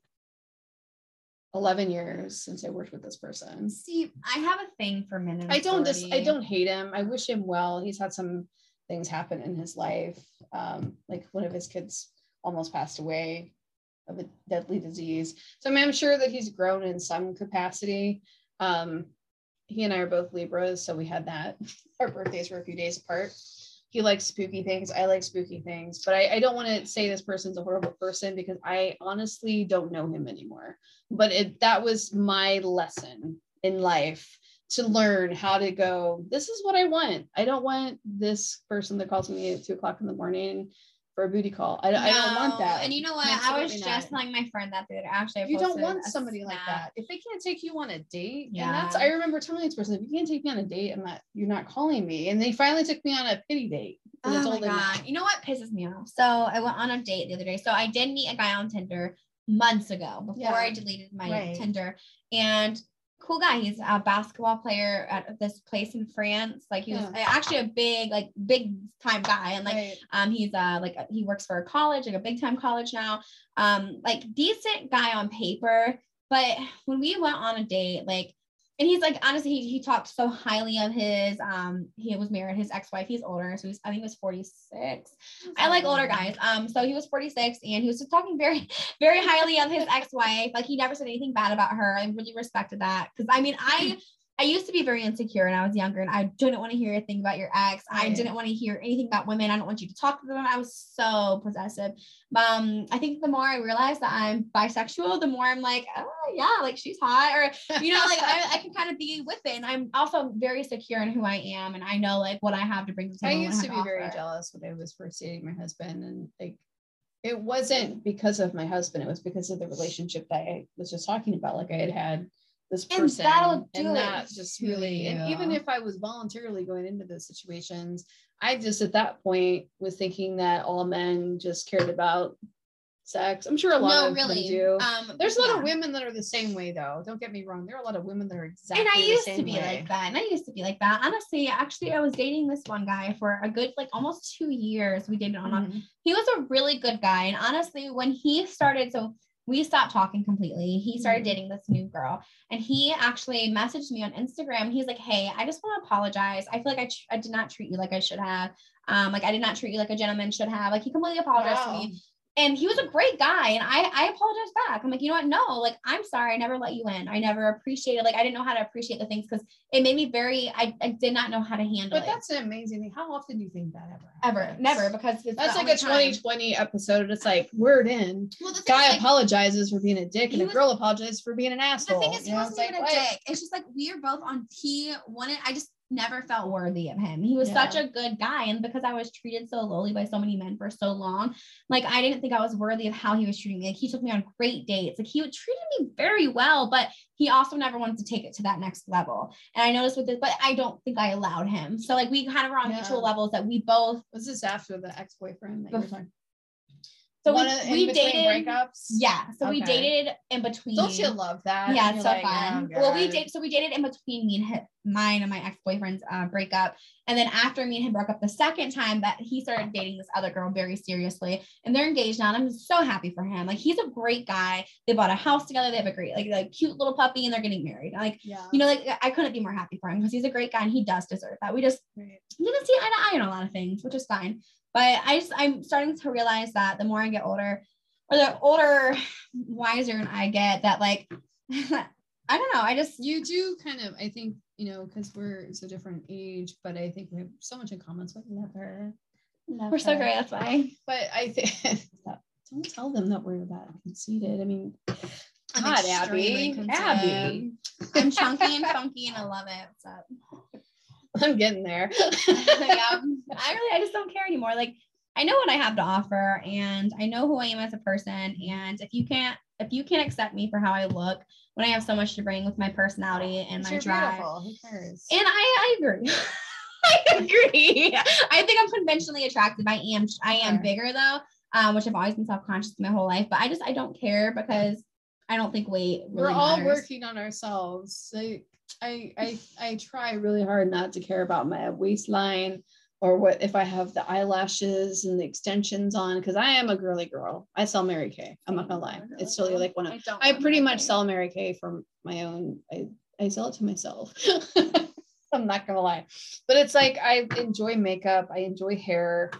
11 years since I worked with this person. See, I have a thing for men. I don't just I don't hate him. I wish him well. He's had some things happen in his life. Um, like one of his kids almost passed away of a deadly disease. So I mean, I'm sure that he's grown in some capacity. Um, he and I are both Libras, so we had that. Our birthdays were a few days apart. He likes spooky things. I like spooky things, but I, I don't want to say this person's a horrible person because I honestly don't know him anymore. But it that was my lesson in life to learn how to go. This is what I want. I don't want this person that calls me at two o'clock in the morning for a booty call. I, no. I don't want that. And you know what? I was just telling my friend that the other actually. You don't want somebody snap. like that. If they can't take you on a date, yeah. And that's I remember telling this person, if you can't take me on a date, I'm not you're not calling me. And they finally took me on a pity date. Oh my god. You know what pisses me off? So I went on a date the other day. So I did meet a guy on Tinder months ago before yeah. I deleted my right. Tinder. And cool guy. He's a basketball player at this place in France. Like he was Yeah. actually a big, like big time guy. And like Right. um he's uh like he works for a college, like a big time college now. Um, like decent guy on paper. But when we went on a date, like and he's like honestly he, he talked so highly of his um he was married his ex-wife he's older so he's i think he was 46 I like older guys. Um, so he was 46 and he was just talking very, very highly of his ex-wife. Like he never said anything bad about her. I really respected that. Cause I mean, I I used to be very insecure when I was younger and I didn't want to hear a thing about your ex. I didn't want to hear anything about women. I don't want you to talk to them. I was so possessive. Um, I think the more I realized that I'm bisexual, the more I'm like, oh yeah, like she's hot. Or you know, like I, I can kind of be with it. And I'm also very secure in who I am and I know like what I have to bring to the I table. and used to be very jealous when I was first dating my husband, and like it wasn't because of my husband; it was because of the relationship that I was just talking about. Like I had had this And that'll do and it that just really, and even if I was voluntarily going into those situations, I just at that point was thinking that all men just cared about sex. I'm sure a lot no, of really. them do. Um, There's a lot yeah. of women that are the same way, though. Don't get me wrong. There are a lot of women that are exactly and I used to be way. like that. And I used to be like that. Honestly, actually, I was dating this one guy for a good like almost two years. We dated on. Mhm. He was a really good guy. And honestly, when he started, so we stopped talking completely. He started Mhm. dating this new girl, and he actually messaged me on Instagram. He's like, "Hey, I just want to apologize. I feel like I, tr- I did not treat you like I should have. Um, like I did not treat you like a gentleman should have. Like he completely apologized Wow. to me and he was a great guy and i i apologized back i'm like you know what no like i'm sorry i never let you in i never appreciated like i didn't know how to appreciate the things because it made me very I, I did not know how to handle it. But it that's an amazing thing. How often do you think that ever ever never because it's That's like a only time. 2020 episode. It's like word in. well the Guy is, like, apologizes for being a dick, and he a girl apologizes for being an asshole. the thing is he You know, wasn't it's even like, a what? dick it's just like we are both on he wanted i just never felt worthy of him he was Yeah. such a good guy and because i was treated so lowly by so many men for so long like i didn't think i was worthy of how he was treating me like he took me on great dates like he treated me very well but he also never wanted to take it to that next level and i noticed with this but i don't think i allowed him so like we kind of were on Yeah. mutual levels that we both Was this after the ex-boyfriend that you were talking? So One we, we dated breakups. yeah so we Okay. dated in between Don't you love that? yeah, it's so like, fun. oh, well, we did so we dated in between me and him, mine and my ex-boyfriend's uh, breakup. And then after me and him broke up the second time that he started dating this other girl very seriously and they're engaged now. And I'm so happy for him. Like he's a great guy. They bought a house together. They have a great, like, like cute little puppy and they're getting married. Like, Yeah. you know, like I couldn't be more happy for him because he's a great guy and he does deserve that. We just Right. didn't see eye to eye on a lot of things, which is fine. But I just I'm starting to realize that the more I get older, or the older, wiser and I get, that like I don't know. I just You do kind of, I think, you know, because we're so different age, but I think we have so much in common. So I love her. we're so great. That's why But I think don't tell them that we're that conceited. I mean, I'm God, Abby. Abby, I'm chunky and funky and I love it. What's up? I'm getting there. yeah, I really I just don't care anymore. Like I know what I have to offer and I know who I am as a person. And if you can't if you can't accept me for how I look when I have so much to bring with my personality and my You're drive. beautiful. Who cares? And I, I agree. I agree. I think I'm conventionally attractive. I am I am bigger though, um, which I've always been self-conscious my whole life. But I just I don't care because I don't think weight really we're all matters. working on ourselves. I, I, I, I try really hard not to care about my waistline or what if I have the eyelashes and the extensions on because I am a girly girl. I sell Mary Kay. I'm not gonna lie. It's totally like one of I I pretty much sell Mary Kay for my own. I, I sell it to myself. I'm not gonna lie, but it's like I enjoy makeup. I enjoy hair.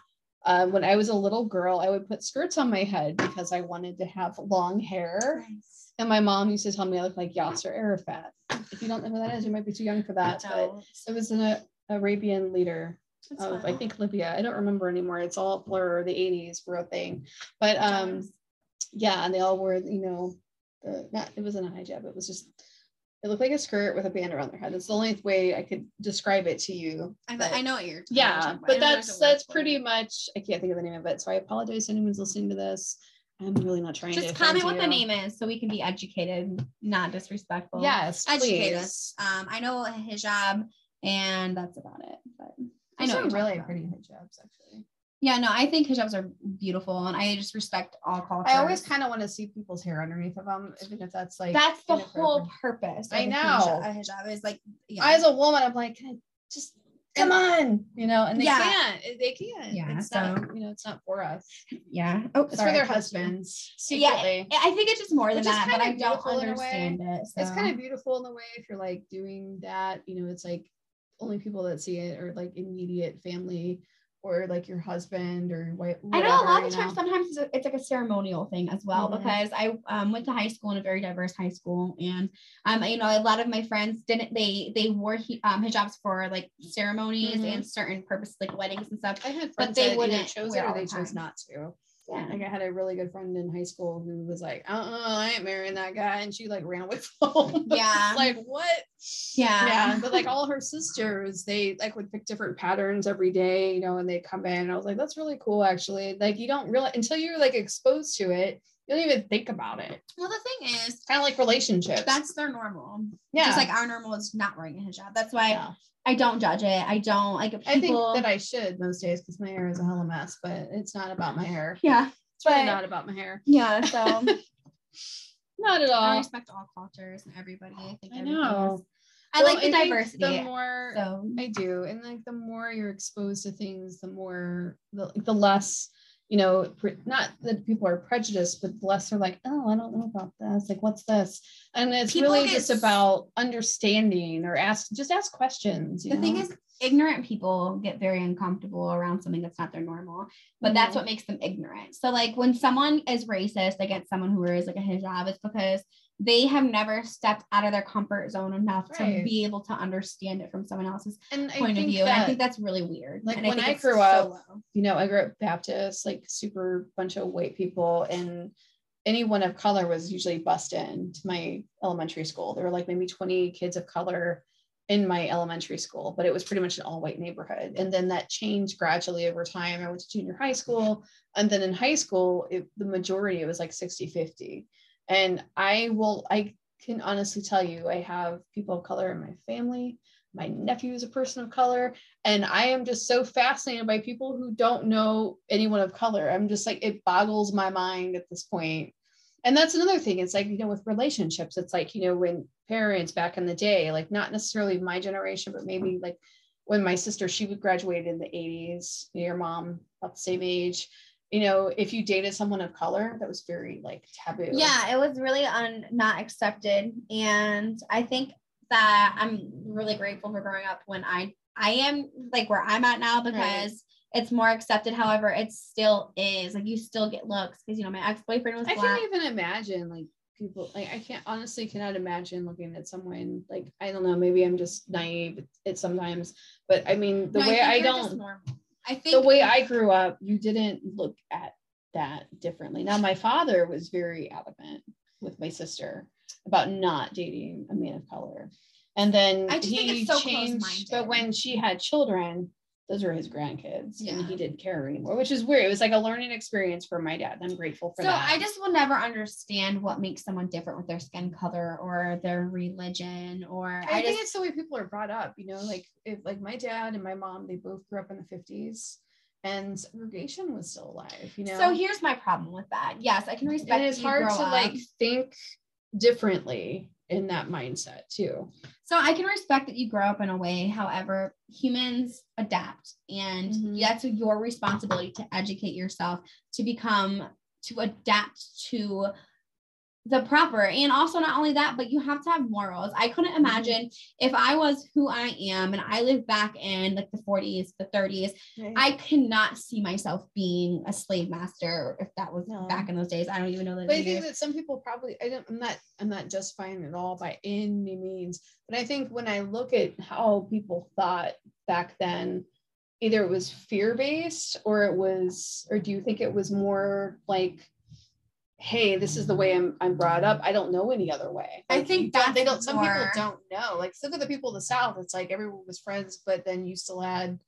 Uh, when I was a little girl, I would put skirts on my head because I wanted to have long hair. Nice. And my mom used to tell me I look like Yasser Arafat. If you don't know who that is, you might be too young for that. But it was an uh, Arabian leader That's of, I think, Libya. I don't remember anymore. It's all blur. The 80s were a thing. But um, yeah, and they all wore, you know, the not it wasn't a hijab, it was just it looked like a skirt with a band around their head. That's the only way I could describe it to you. I, but- I know what you're. Talking about. Yeah, but that's that's pretty much I can't think of the name of it. So I apologize to anyone who's listening to this. I'm really not trying to Just offend comment what the name is so we can be educated, not disrespectful. Yes, educate please. us. Um, I know hijab, and that's about it. But I know are really talking about. pretty hijabs, actually. Yeah, no, I think hijabs are beautiful, and I just respect all cultures. I always kind of want to see people's hair underneath of them, even if that's like that's the whole purpose. I know. A hijab is like, yeah. as a woman, I'm like, just come on, you know, and they yeah. can't. Eh, they can't. Yeah, it's so, not, you know, it's not for us. Yeah. Oh, it's sorry, for their husbands. Secretly. Yeah, eh, I think it's just more than that, but I don't understand it. So. It's kind of beautiful in the way if you're like doing that, you know, it's like only people that see it are like immediate family or like your husband or what. I know a lot of times sometimes it's, a, it's, like a ceremonial thing as well mm-hmm. because I um, went to high school in a very diverse high school and um you know a lot of my friends didn't they they wore um, hijabs for like ceremonies mm-hmm. and certain purposes like weddings and stuff. I had but they wouldn't chose it or they chose not to. Yeah. Like I had a really good friend in high school who was like, uh uh I ain't marrying that guy. And she like ran away from home. Yeah. like, what? Yeah. Yeah. But like all her sisters, they like would pick different patterns every day, you know, and they come in. And I was like, that's really cool, actually. Like, you don't really, until you're like exposed to it, you don't even think about it. Well, the thing is, kind of like relationships. That's their normal. Yeah. Just like our normal is not wearing a hijab. That's why yeah. I don't judge it. I don't like people... I think that I should most days because my hair is a hella mess, but it's not about my hair. Yeah. It's really not about my hair. Yeah. So not at all. I respect all cultures and everybody. I think I know. I well, like the I diversity. The more so. I do, and like the more you're exposed to things, the more the, the less you know, not that people are prejudiced, but less are like, oh, I don't know about this. Like, what's this? And it's people really just about understanding or ask, just ask questions. the know? thing is, ignorant people get very uncomfortable around something that's not their normal, but mm-hmm. that's what makes them ignorant. So, like, when someone is racist against someone who wears like a hijab, it's because they have never stepped out of their comfort zone enough right. to be able to understand it from someone else's and point of view. That, and I think that's really weird. Like and when I, I grew up, so you know, I grew up Baptist, like super bunch of white people, and anyone of color was usually bussed in to my elementary school. There were like maybe 20 kids of color in my elementary school, but it was pretty much an all white neighborhood. And then that changed gradually over time. I went to junior high school. And then in high school, it, the majority, it was like 60 50 and I will, I can honestly tell you, I have people of color in my family. My nephew is a person of color. And I am just so fascinated by people who don't know anyone of color. I'm just like, it boggles my mind at this point. And that's another thing. It's like, you know, with relationships, it's like, you know, when parents back in the day, like not necessarily my generation, but maybe like when my sister, she would graduate in the 80s, your mom about the same age you know, if you dated someone of color, that was very like taboo. Yeah, it was really un not accepted. And I think that I'm really grateful for growing up when I I am like where I'm at now because right. it's more accepted. However, it still is like you still get looks because you know my ex boyfriend was. I black. can't even imagine like people like I can't honestly cannot imagine looking at someone like I don't know maybe I'm just naive it sometimes but I mean the no, way I, I don't I think the way I grew up, you didn't look at that differently. Now, my father was very adamant with my sister about not dating a man of color. And then he so changed, but when she had children, those were his grandkids yeah. and he didn't care anymore, which is weird. It was like a learning experience for my dad. I'm grateful for so that. So I just will never understand what makes someone different with their skin color or their religion or I, I think just, it's the way people are brought up, you know, like if like my dad and my mom, they both grew up in the 50s and segregation was still alive, you know. So here's my problem with that. Yes, I can respect and it's hard to up. like think differently in that mindset too. So I can respect that you grow up in a way. However, humans adapt, and mm-hmm. that's your responsibility to educate yourself to become to adapt to the proper and also not only that but you have to have morals i couldn't mm-hmm. imagine if i was who i am and i lived back in like the 40s the 30s right. i cannot see myself being a slave master if that was no. back in those days i don't even know that but i think that some people probably i don't i'm not i'm not justifying it all by any means but i think when i look at how people thought back then either it was fear based or it was or do you think it was more like hey, this is the way I'm I'm brought up. I don't know any other way. Like, I think that they don't. Some more... people don't know. Like look at the people in the South. It's like everyone was friends, but then you still had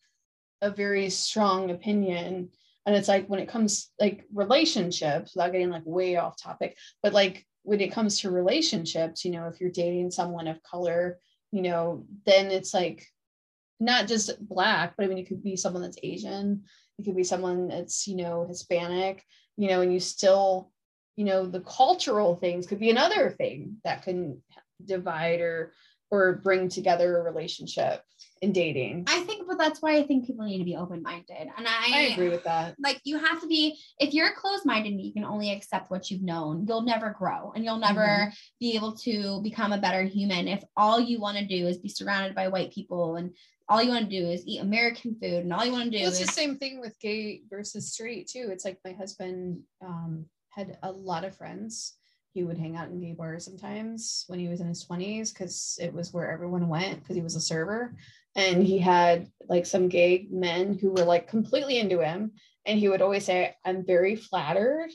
a very strong opinion. And it's like when it comes like relationships, without getting like way off topic, but like when it comes to relationships, you know, if you're dating someone of color, you know, then it's like not just black, but I mean, it could be someone that's Asian. It could be someone that's, you know, Hispanic, you know, and you still, you know, the cultural things could be another thing that can divide or or bring together a relationship in dating. I think, but that's why I think people need to be open minded. And I, I agree with that. Like, you have to be, if you're closed minded and you can only accept what you've known, you'll never grow and you'll never mm-hmm. be able to become a better human if all you want to do is be surrounded by white people and all you want to do is eat American food and all you want to do well, it's is the same thing with gay versus straight too. It's like my husband um, had a lot of friends. He would hang out in gay bars sometimes when he was in his 20s because it was where everyone went because he was a server. And he had like some gay men who were like completely into him. And he would always say, I'm very flattered,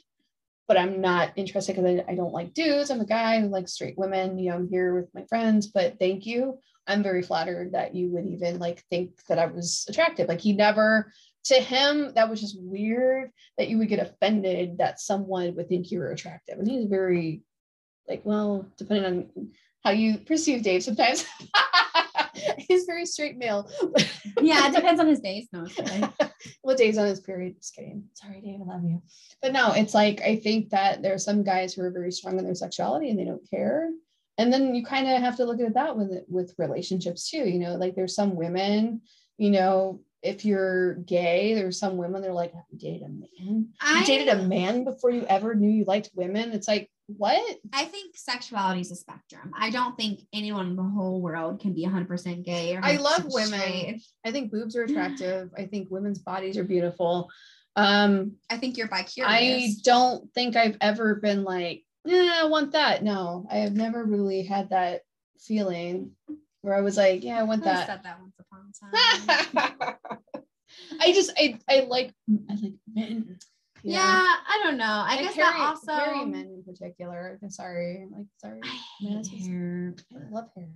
but I'm not interested because I, I don't like dudes. I'm a guy who likes straight women. You know, I'm here with my friends, but thank you I'm very flattered that you would even like think that I was attractive. Like he never to him that was just weird that you would get offended that someone would think you were attractive. And he's very like, well, depending on how you perceive Dave sometimes. he's very straight male. yeah, it depends on his days. No, what days on his period? Just kidding. Sorry, Dave, I love you. But no, it's like I think that there are some guys who are very strong in their sexuality and they don't care and then you kind of have to look at that with with relationships too you know like there's some women you know if you're gay there's some women they're like have you dated a man? I, you dated a man before you ever knew you liked women? It's like what? I think sexuality is a spectrum. I don't think anyone in the whole world can be 100% gay i love women. straight. i think boobs are attractive. I think women's bodies are beautiful. Um i think you're bi i don't think i've ever been like yeah, I want that. No, I have never really had that feeling where I was like, yeah, I want that. I said that time. I just I I like I like men. Yeah, yeah I don't know. I, I guess Harry, that also hairy men in particular. I'm sorry, like sorry. I hate hair. I love hair.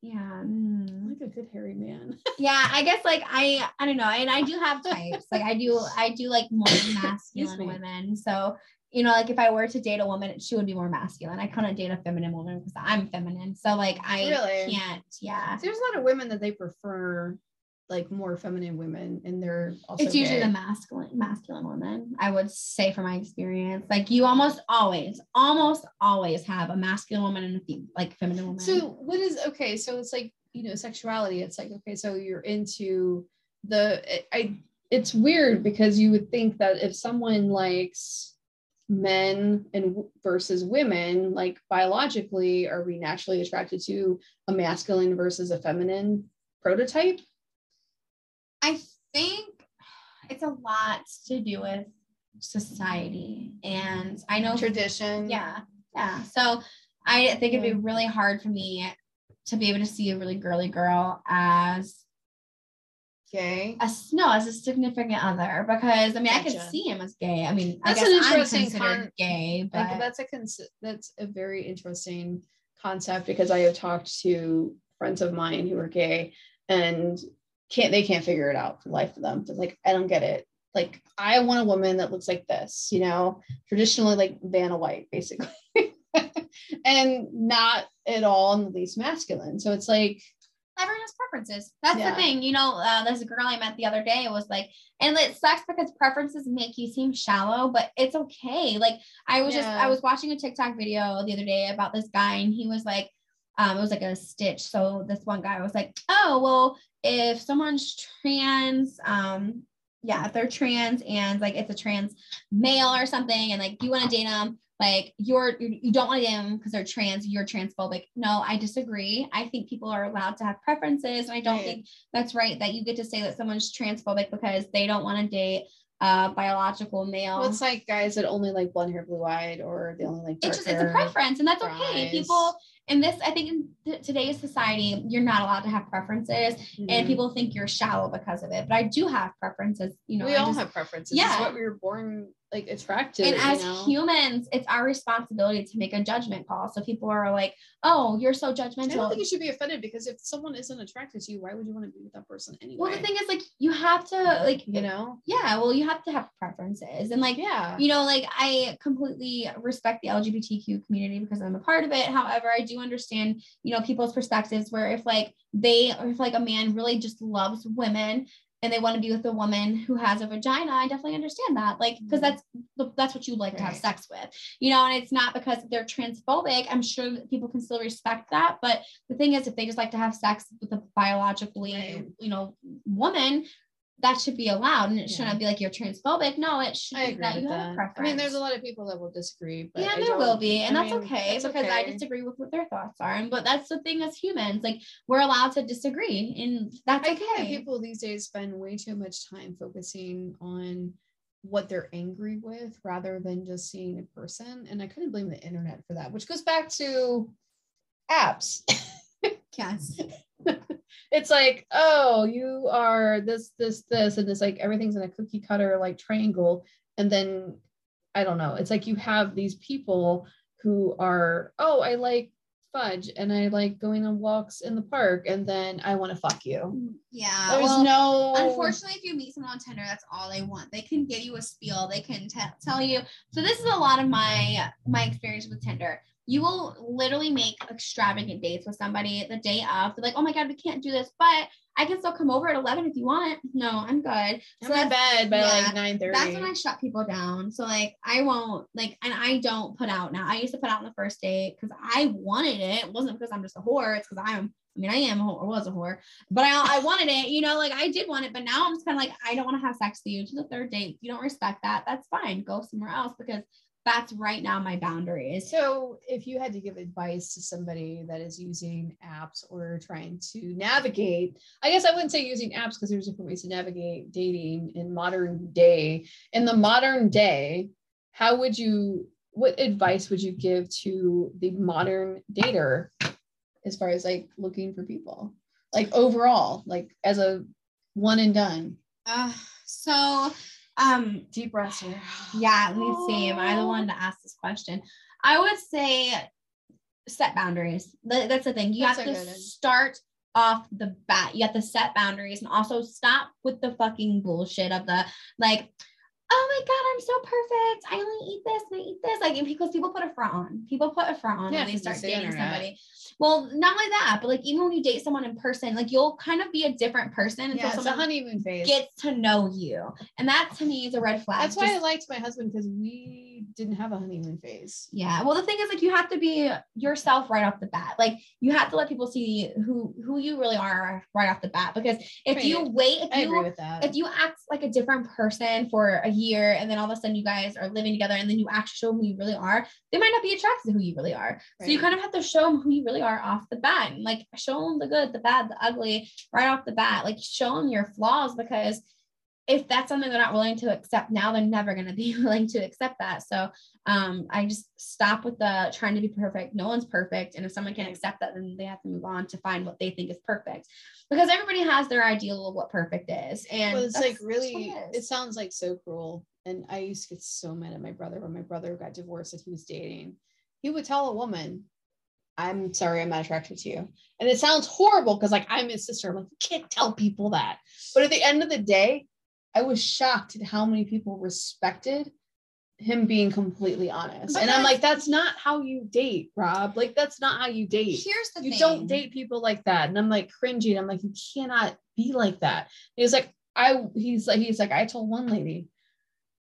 Yeah, mm. Like a good hairy man. yeah, I guess like I I don't know, and I do have types. like I do I do like more masculine women. So you know, like if I were to date a woman, she would be more masculine. I couldn't date a feminine woman because I'm feminine. So like I really? can't. Yeah. There's a lot of women that they prefer like more feminine women and they're also it's usually gay. the masculine masculine woman i would say from my experience like you almost always almost always have a masculine woman and a like feminine woman so what is okay so it's like you know sexuality it's like okay so you're into the i it's weird because you would think that if someone likes men and versus women like biologically are we naturally attracted to a masculine versus a feminine prototype? I think it's a lot to do with society and i know tradition. Yeah yeah. So i think it'd be really hard for me to be able to see a really girly girl as gay? As, no, as a significant other, because I mean, gotcha. I could see him as gay. I mean, that's I an interesting con- gay, but like, that's a cons- that's a very interesting concept because I have talked to friends of mine who are gay and can't they can't figure it out for life for them. But like, I don't get it. Like, I want a woman that looks like this, you know, traditionally like Vanna White, basically. and not at all in the least masculine. So it's like everyone has preferences. That's yeah. the thing. You know, uh, there's a girl I met the other day. It was like, and it sucks because preferences make you seem shallow, but it's okay. Like I was yeah. just, I was watching a TikTok video the other day about this guy, and he was like, um, it was like a stitch. So this one guy was like, oh, well, if someone's trans, um, yeah, if they're trans and like it's a trans male or something, and like you want to date them, like you're you don't want them because they're trans you're transphobic. No i disagree. I think people are allowed to have preferences and i don't right. think that's right that you get to say that someone's transphobic because they don't want to date a biological male. Well, it's like guys that only like blonde hair blue eyed or they only like it's just it's a preference and that's okay. people in this i think in th- today's society you're not allowed to have preferences mm-hmm. and people think you're shallow because of it but i do have preferences you know we I all just, have preferences. Yeah. it's what we were born like attractive. And as know? humans, it's our responsibility to make a judgment call. So people are like, "Oh, you're so judgmental." I don't think you should be offended because if someone isn't attracted to you, why would you want to be with that person anyway? well, the thing is, like, you have to like, you know, yeah. Well, you have to have preferences, and like, yeah, you know, like I completely respect the LGBTQ community because I'm a part of it. However, I do understand, you know, people's perspectives where if like they, or if like a man really just loves women and they want to be with a woman who has a vagina, I definitely understand that. Like, because Mhm. that's that's what you like to have sex with, you know. And it's not because they're transphobic. I'm sure that people can still respect that. But the thing is, if they just like to have sex with a biologically, Right. you know, woman, that should be allowed, and it Yeah. shouldn't be like you're transphobic. No, it should I be that you have a that. I mean, there's a lot of people that will disagree, but yeah, I there will be, and I that's mean, okay because I okay. disagree with what their thoughts are. And but that's the thing as humans, like we're allowed to disagree, and that's I think that okay. people these days spend way too much time focusing on what they're angry with rather than just seeing a person. And I couldn't blame the internet for that, which goes back to apps. Yes. it's like, oh, you are this, this, this, and it's like everything's in a cookie cutter like triangle. And then I don't know, it's like you have these people who are, oh, I like fudge and I like going on walks in the park, and then I want to fuck you. Yeah. There's well, no Unfortunately, if you meet someone on Tinder, that's all they want. They can give you a spiel. They can te- tell you. So this is a lot of my my experience with Tinder. You mm-hmm. will literally make extravagant dates with somebody the day of. They're like, "Oh my god, we can't do this, but I can still come over at 11 if you want." No, I'm good. I'm So in that's- bed by yeah, like nine thirty. That's when I shut people down. So like I won't like, and I don't put out now. I used to put out on the first date because I wanted it. It wasn't because I'm just a whore. It's because I'm. I mean, I am a whore, or was a whore, but I, I wanted it. You know, like I did want it, but now I'm just kind of like, I don't want to have sex with you to the third date. If you don't respect that, that's fine. Go somewhere else because that's right now my boundaries. So, if you had to give advice to somebody that is using apps or trying to navigate, I guess I wouldn't say using apps because there's different ways to navigate dating in modern day. In the modern day, how would you, what advice would you give to the modern dater as far as like looking for people? Like overall, like as a one and done. Uh, so, um, Deep breaths here. Yeah, let me see. Am I the one to ask this question? I would say set boundaries. That's the thing. You That's have to good start off the bat. You have to set boundaries and also stop with the fucking bullshit of the like, oh my god, I'm so perfect. I only eat this and I eat this. Like because people put a front on. People put a front on Yeah, when they start dating internet. somebody. Well, not only that, but like even when you date someone in person, like you'll kind of be a different person until Yeah, someone honeymoon phase. gets to know you. And that to me is a red flag. That's why I Just- liked my husband because we didn't have a honeymoon phase. Yeah. Well, the thing is, like, you have to be yourself right off the bat. Like, you have to let people see who who you really are right off the bat. Because if Right. you wait, if I agree you with that. if you act like a different person for a year and then all of a sudden you guys are living together and then you actually show them who you really are, they might not be attracted to who you really are. So you kind of have to show them who you really are off the bat and like show them the good, the bad, the ugly right off the bat. Like show them your flaws because if that's something they're not willing to accept now, they're never going to be willing to accept that. So um, I just stop with the trying to be perfect. No one's perfect. And if someone can't accept that, then they have to move on to find what they think is perfect because everybody has their ideal of what perfect is. And well, it's like really, it it sounds like so cruel. And I used to get so mad at my brother when my brother got divorced and he was dating. He would tell a woman, I'm sorry, I'm not attracted to you. And it sounds horrible because, like, I'm his sister. I'm like, you can't tell people that. But at the end of the day, I was shocked at how many people respected him being completely honest. But and I'm like, that's not how you date, Rob. Like, that's not how you date Here's the you thing. don't date people like that. And I'm like cringing. I'm like, you cannot be like that. He was like, I he's like, he's like, I told one lady,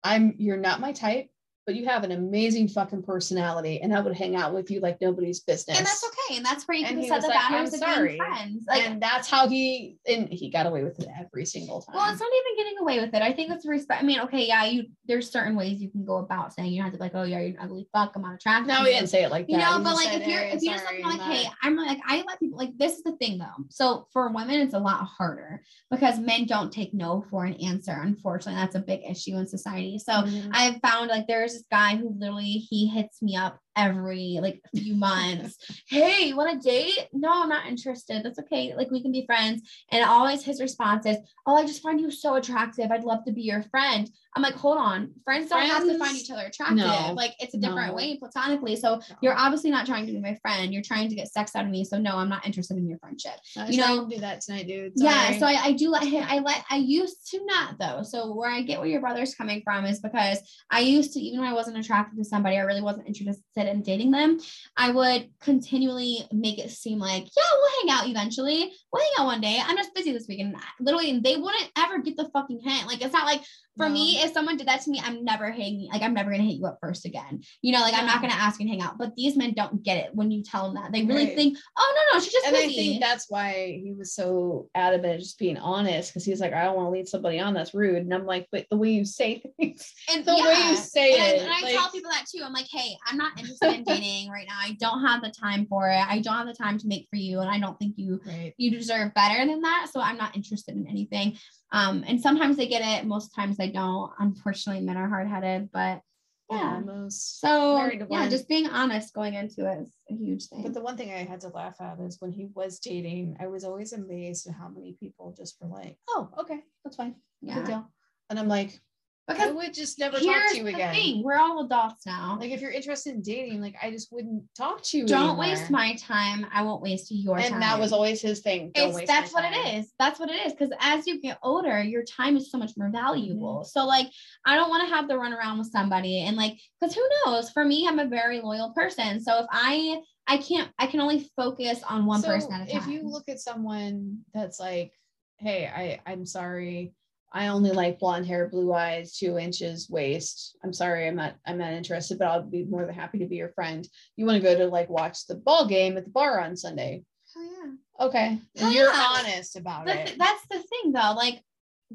I'm you're not my type, but you have an amazing fucking personality, and I would hang out with you like nobody's business. And that's okay. And that's where you can set the like, boundaries "I'm of being friends. Like and that's how he and he got away with it every single time. Well, it's not even getting away with it. I think it's respect. I mean, okay, yeah, you there's certain ways you can go about saying you don't have to be like, oh yeah, you're an ugly fuck, I'm not attracted. no, he you. didn't say it like that. You know, He but like if you're if you're just look like, hey, I'm like I let people like this is the thing though. So for women, it's a lot harder because men don't take no for an answer. Unfortunately, that's a big issue in society. So Mhm. I've found like there's this guy who literally he hits me up every like few months. hey, you want a date? No, I'm not interested. That's okay. Like we can be friends. And always his response is, Oh, I just find you so attractive. I'd love to be your friend. I'm like, hold on. Friends don't have to find each other attractive. No, like it's a different no. way platonically. So no. you're obviously not trying to be my friend. You're trying to get sex out of me. So no, I'm not interested in your friendship. you know, do that tonight, dude. Yeah. So I, I do let him. I let. I used to not though. So where I get where your brother's coming from is because I used to, even when I wasn't attracted to somebody, I really wasn't interested in dating them. I would continually make it seem like, yeah, we'll hang out eventually. We'll hang out one day. I'm just busy this weekend. Literally, they wouldn't ever get the fucking hint. Like it's not like for no. me, if someone did that to me, I'm never hanging, like, I'm never going to hit you up first again. You know, like, yeah. I'm not going to ask and hang out. But these men don't get it when you tell them that. They really right. think, oh, no, no, she's just And busy. I think that's why he was so adamant just being honest because he's like, I don't want to lead somebody on that's rude. And I'm like, but the way you say things, and the yeah. way you say and it. I, and I like, tell people that too. I'm like, hey, I'm not interested in dating right now. I don't have the time for it. I don't have the time to make for you. And I don't think you, right. you deserve better than that. So I'm not interested in anything. Um, and sometimes they get it, most times they don't. Unfortunately, men are hard headed, but yeah. Almost. So yeah, just being honest going into it is a huge thing. But the one thing I had to laugh at is when he was dating, I was always amazed at how many people just were like, "Oh, okay, that's fine, yeah." And I'm like, because I would just never talk to you again. Thing. We're all adults now. Like if you're interested in dating, like I just wouldn't talk to you. Don't anymore. waste my time. I won't waste your and time. And that was always his thing. That's what time. it is. That's what it is. Because as you get older, your time is so much more valuable. Mm-hmm. So like I don't want to have to run around with somebody and like because who knows? For me, I'm a very loyal person. So if I I can't I can only focus on one so person at a time. If you look at someone that's like, hey, I I'm sorry I only like blonde hair, blue eyes, two inches waist. I'm sorry, I'm not I'm not interested, but I'll be more than happy to be your friend. You want to go to like watch the ball game at the bar on Sunday? Oh yeah. Okay. Hell you're yeah. honest about it. That's the thing though. Like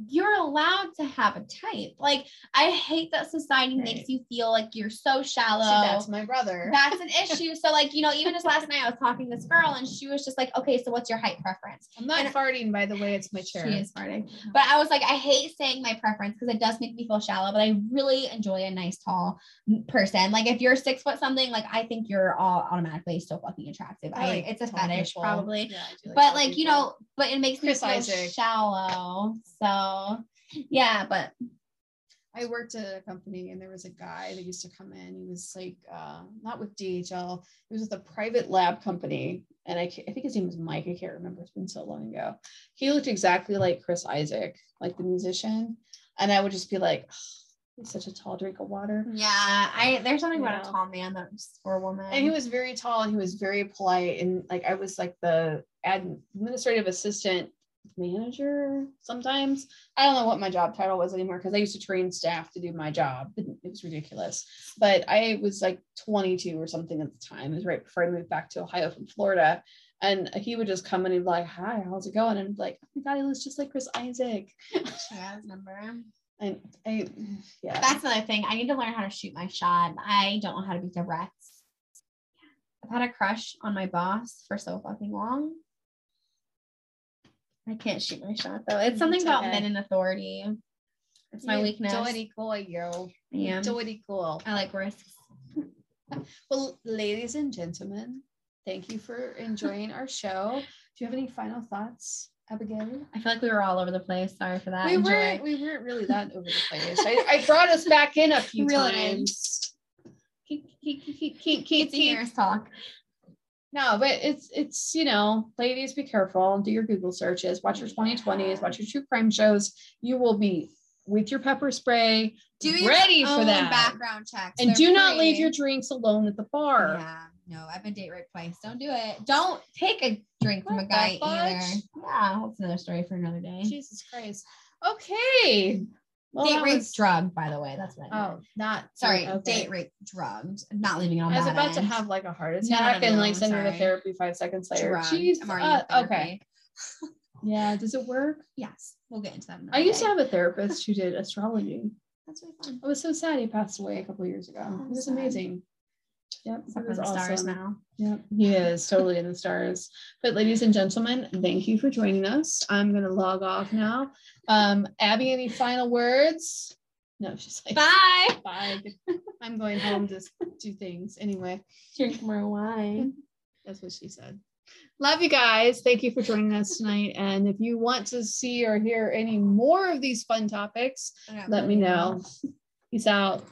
you're allowed to have a type. Like I hate that society right. makes you feel like you're so shallow. That's my brother. That's an issue. so like, you know, even just last night I was talking to this girl and she was just like, okay, so what's your height preference? I'm not and farting by the way, it's my chair. She is farting. Uh-huh. But I was like, I hate saying my preference because it does make me feel shallow, but I really enjoy a nice tall person. Like if you're six foot something, like I think you're all automatically so fucking attractive. I, I like it's a fetish people. probably. Yeah, like but like, people. you know, but it makes Chris me feel Isaac. shallow. So yeah, but I worked at a company and there was a guy that used to come in. He was like, uh, not with DHL, he was with a private lab company. And I, I think his name was Mike. I can't remember. It's been so long ago. He looked exactly like Chris Isaak, like the musician. And I would just be like, oh, he's such a tall drink of water. Yeah. I there's something you about know? a tall man that's for a woman. And he was very tall and he was very polite. And like I was like the administrative assistant manager sometimes. I don't know what my job title was anymore because I used to train staff to do my job. It, was ridiculous. But I was like 22 or something at the time. It was right before I moved back to Ohio from Florida. And he would just come and he'd be like, Hi, how's it going? And like, oh my God, he looks just like Chris Isaak. Yeah, his number. I, I, yeah. That's another thing. I need to learn how to shoot my shot. I don't know how to be direct. I've had a crush on my boss for so fucking long. I can't shoot my shot though. It's mm, something it's about okay. men in authority. It's my yeah, weakness. Do it cool, yo. Yeah. Do it cool. I like risks. well, ladies and gentlemen, thank you for enjoying our show. Do you have any final thoughts, Abigail? I feel like we were all over the place. Sorry for that. We Enjoy. weren't. We weren't really that over the place. I, I brought us back in a few really? times. Keep keep keep keep keep keep talk. No, but it's it's you know, ladies, be careful. Do your Google searches. Watch your 2020s. Watch your true crime shows. You will be with your pepper spray, do ready for that background checks, and They're do free. not leave your drinks alone at the bar. Yeah, no, I've been date raped twice. Don't do it. Don't take a drink from a guy either. Yeah, that's another story for another day. Jesus Christ. Okay. Well, date rape was... drug, by the way. That's what I meant. Oh, not sorry. Okay. Date rape drugged. Not leaving on. My mind. I was about end. to have like a heart attack no, no, no, and like send her to therapy five seconds later. Jeez. Uh, okay. yeah. Does it work? Yes. We'll get into that. I used day. to have a therapist who did astrology. That's really fun. I was so sad he passed away a couple years ago. Oh, it was sad. amazing. Yep, he was awesome. stars now. Yep, he is totally in the stars. But ladies and gentlemen, thank you for joining us. I'm gonna log off now. Um, Abby, any final words? No, she's like, bye. Bye. I'm going home to do things anyway. Drink more wine. That's what she said. Love you guys. Thank you for joining us tonight. And if you want to see or hear any more of these fun topics, let me know. Peace out.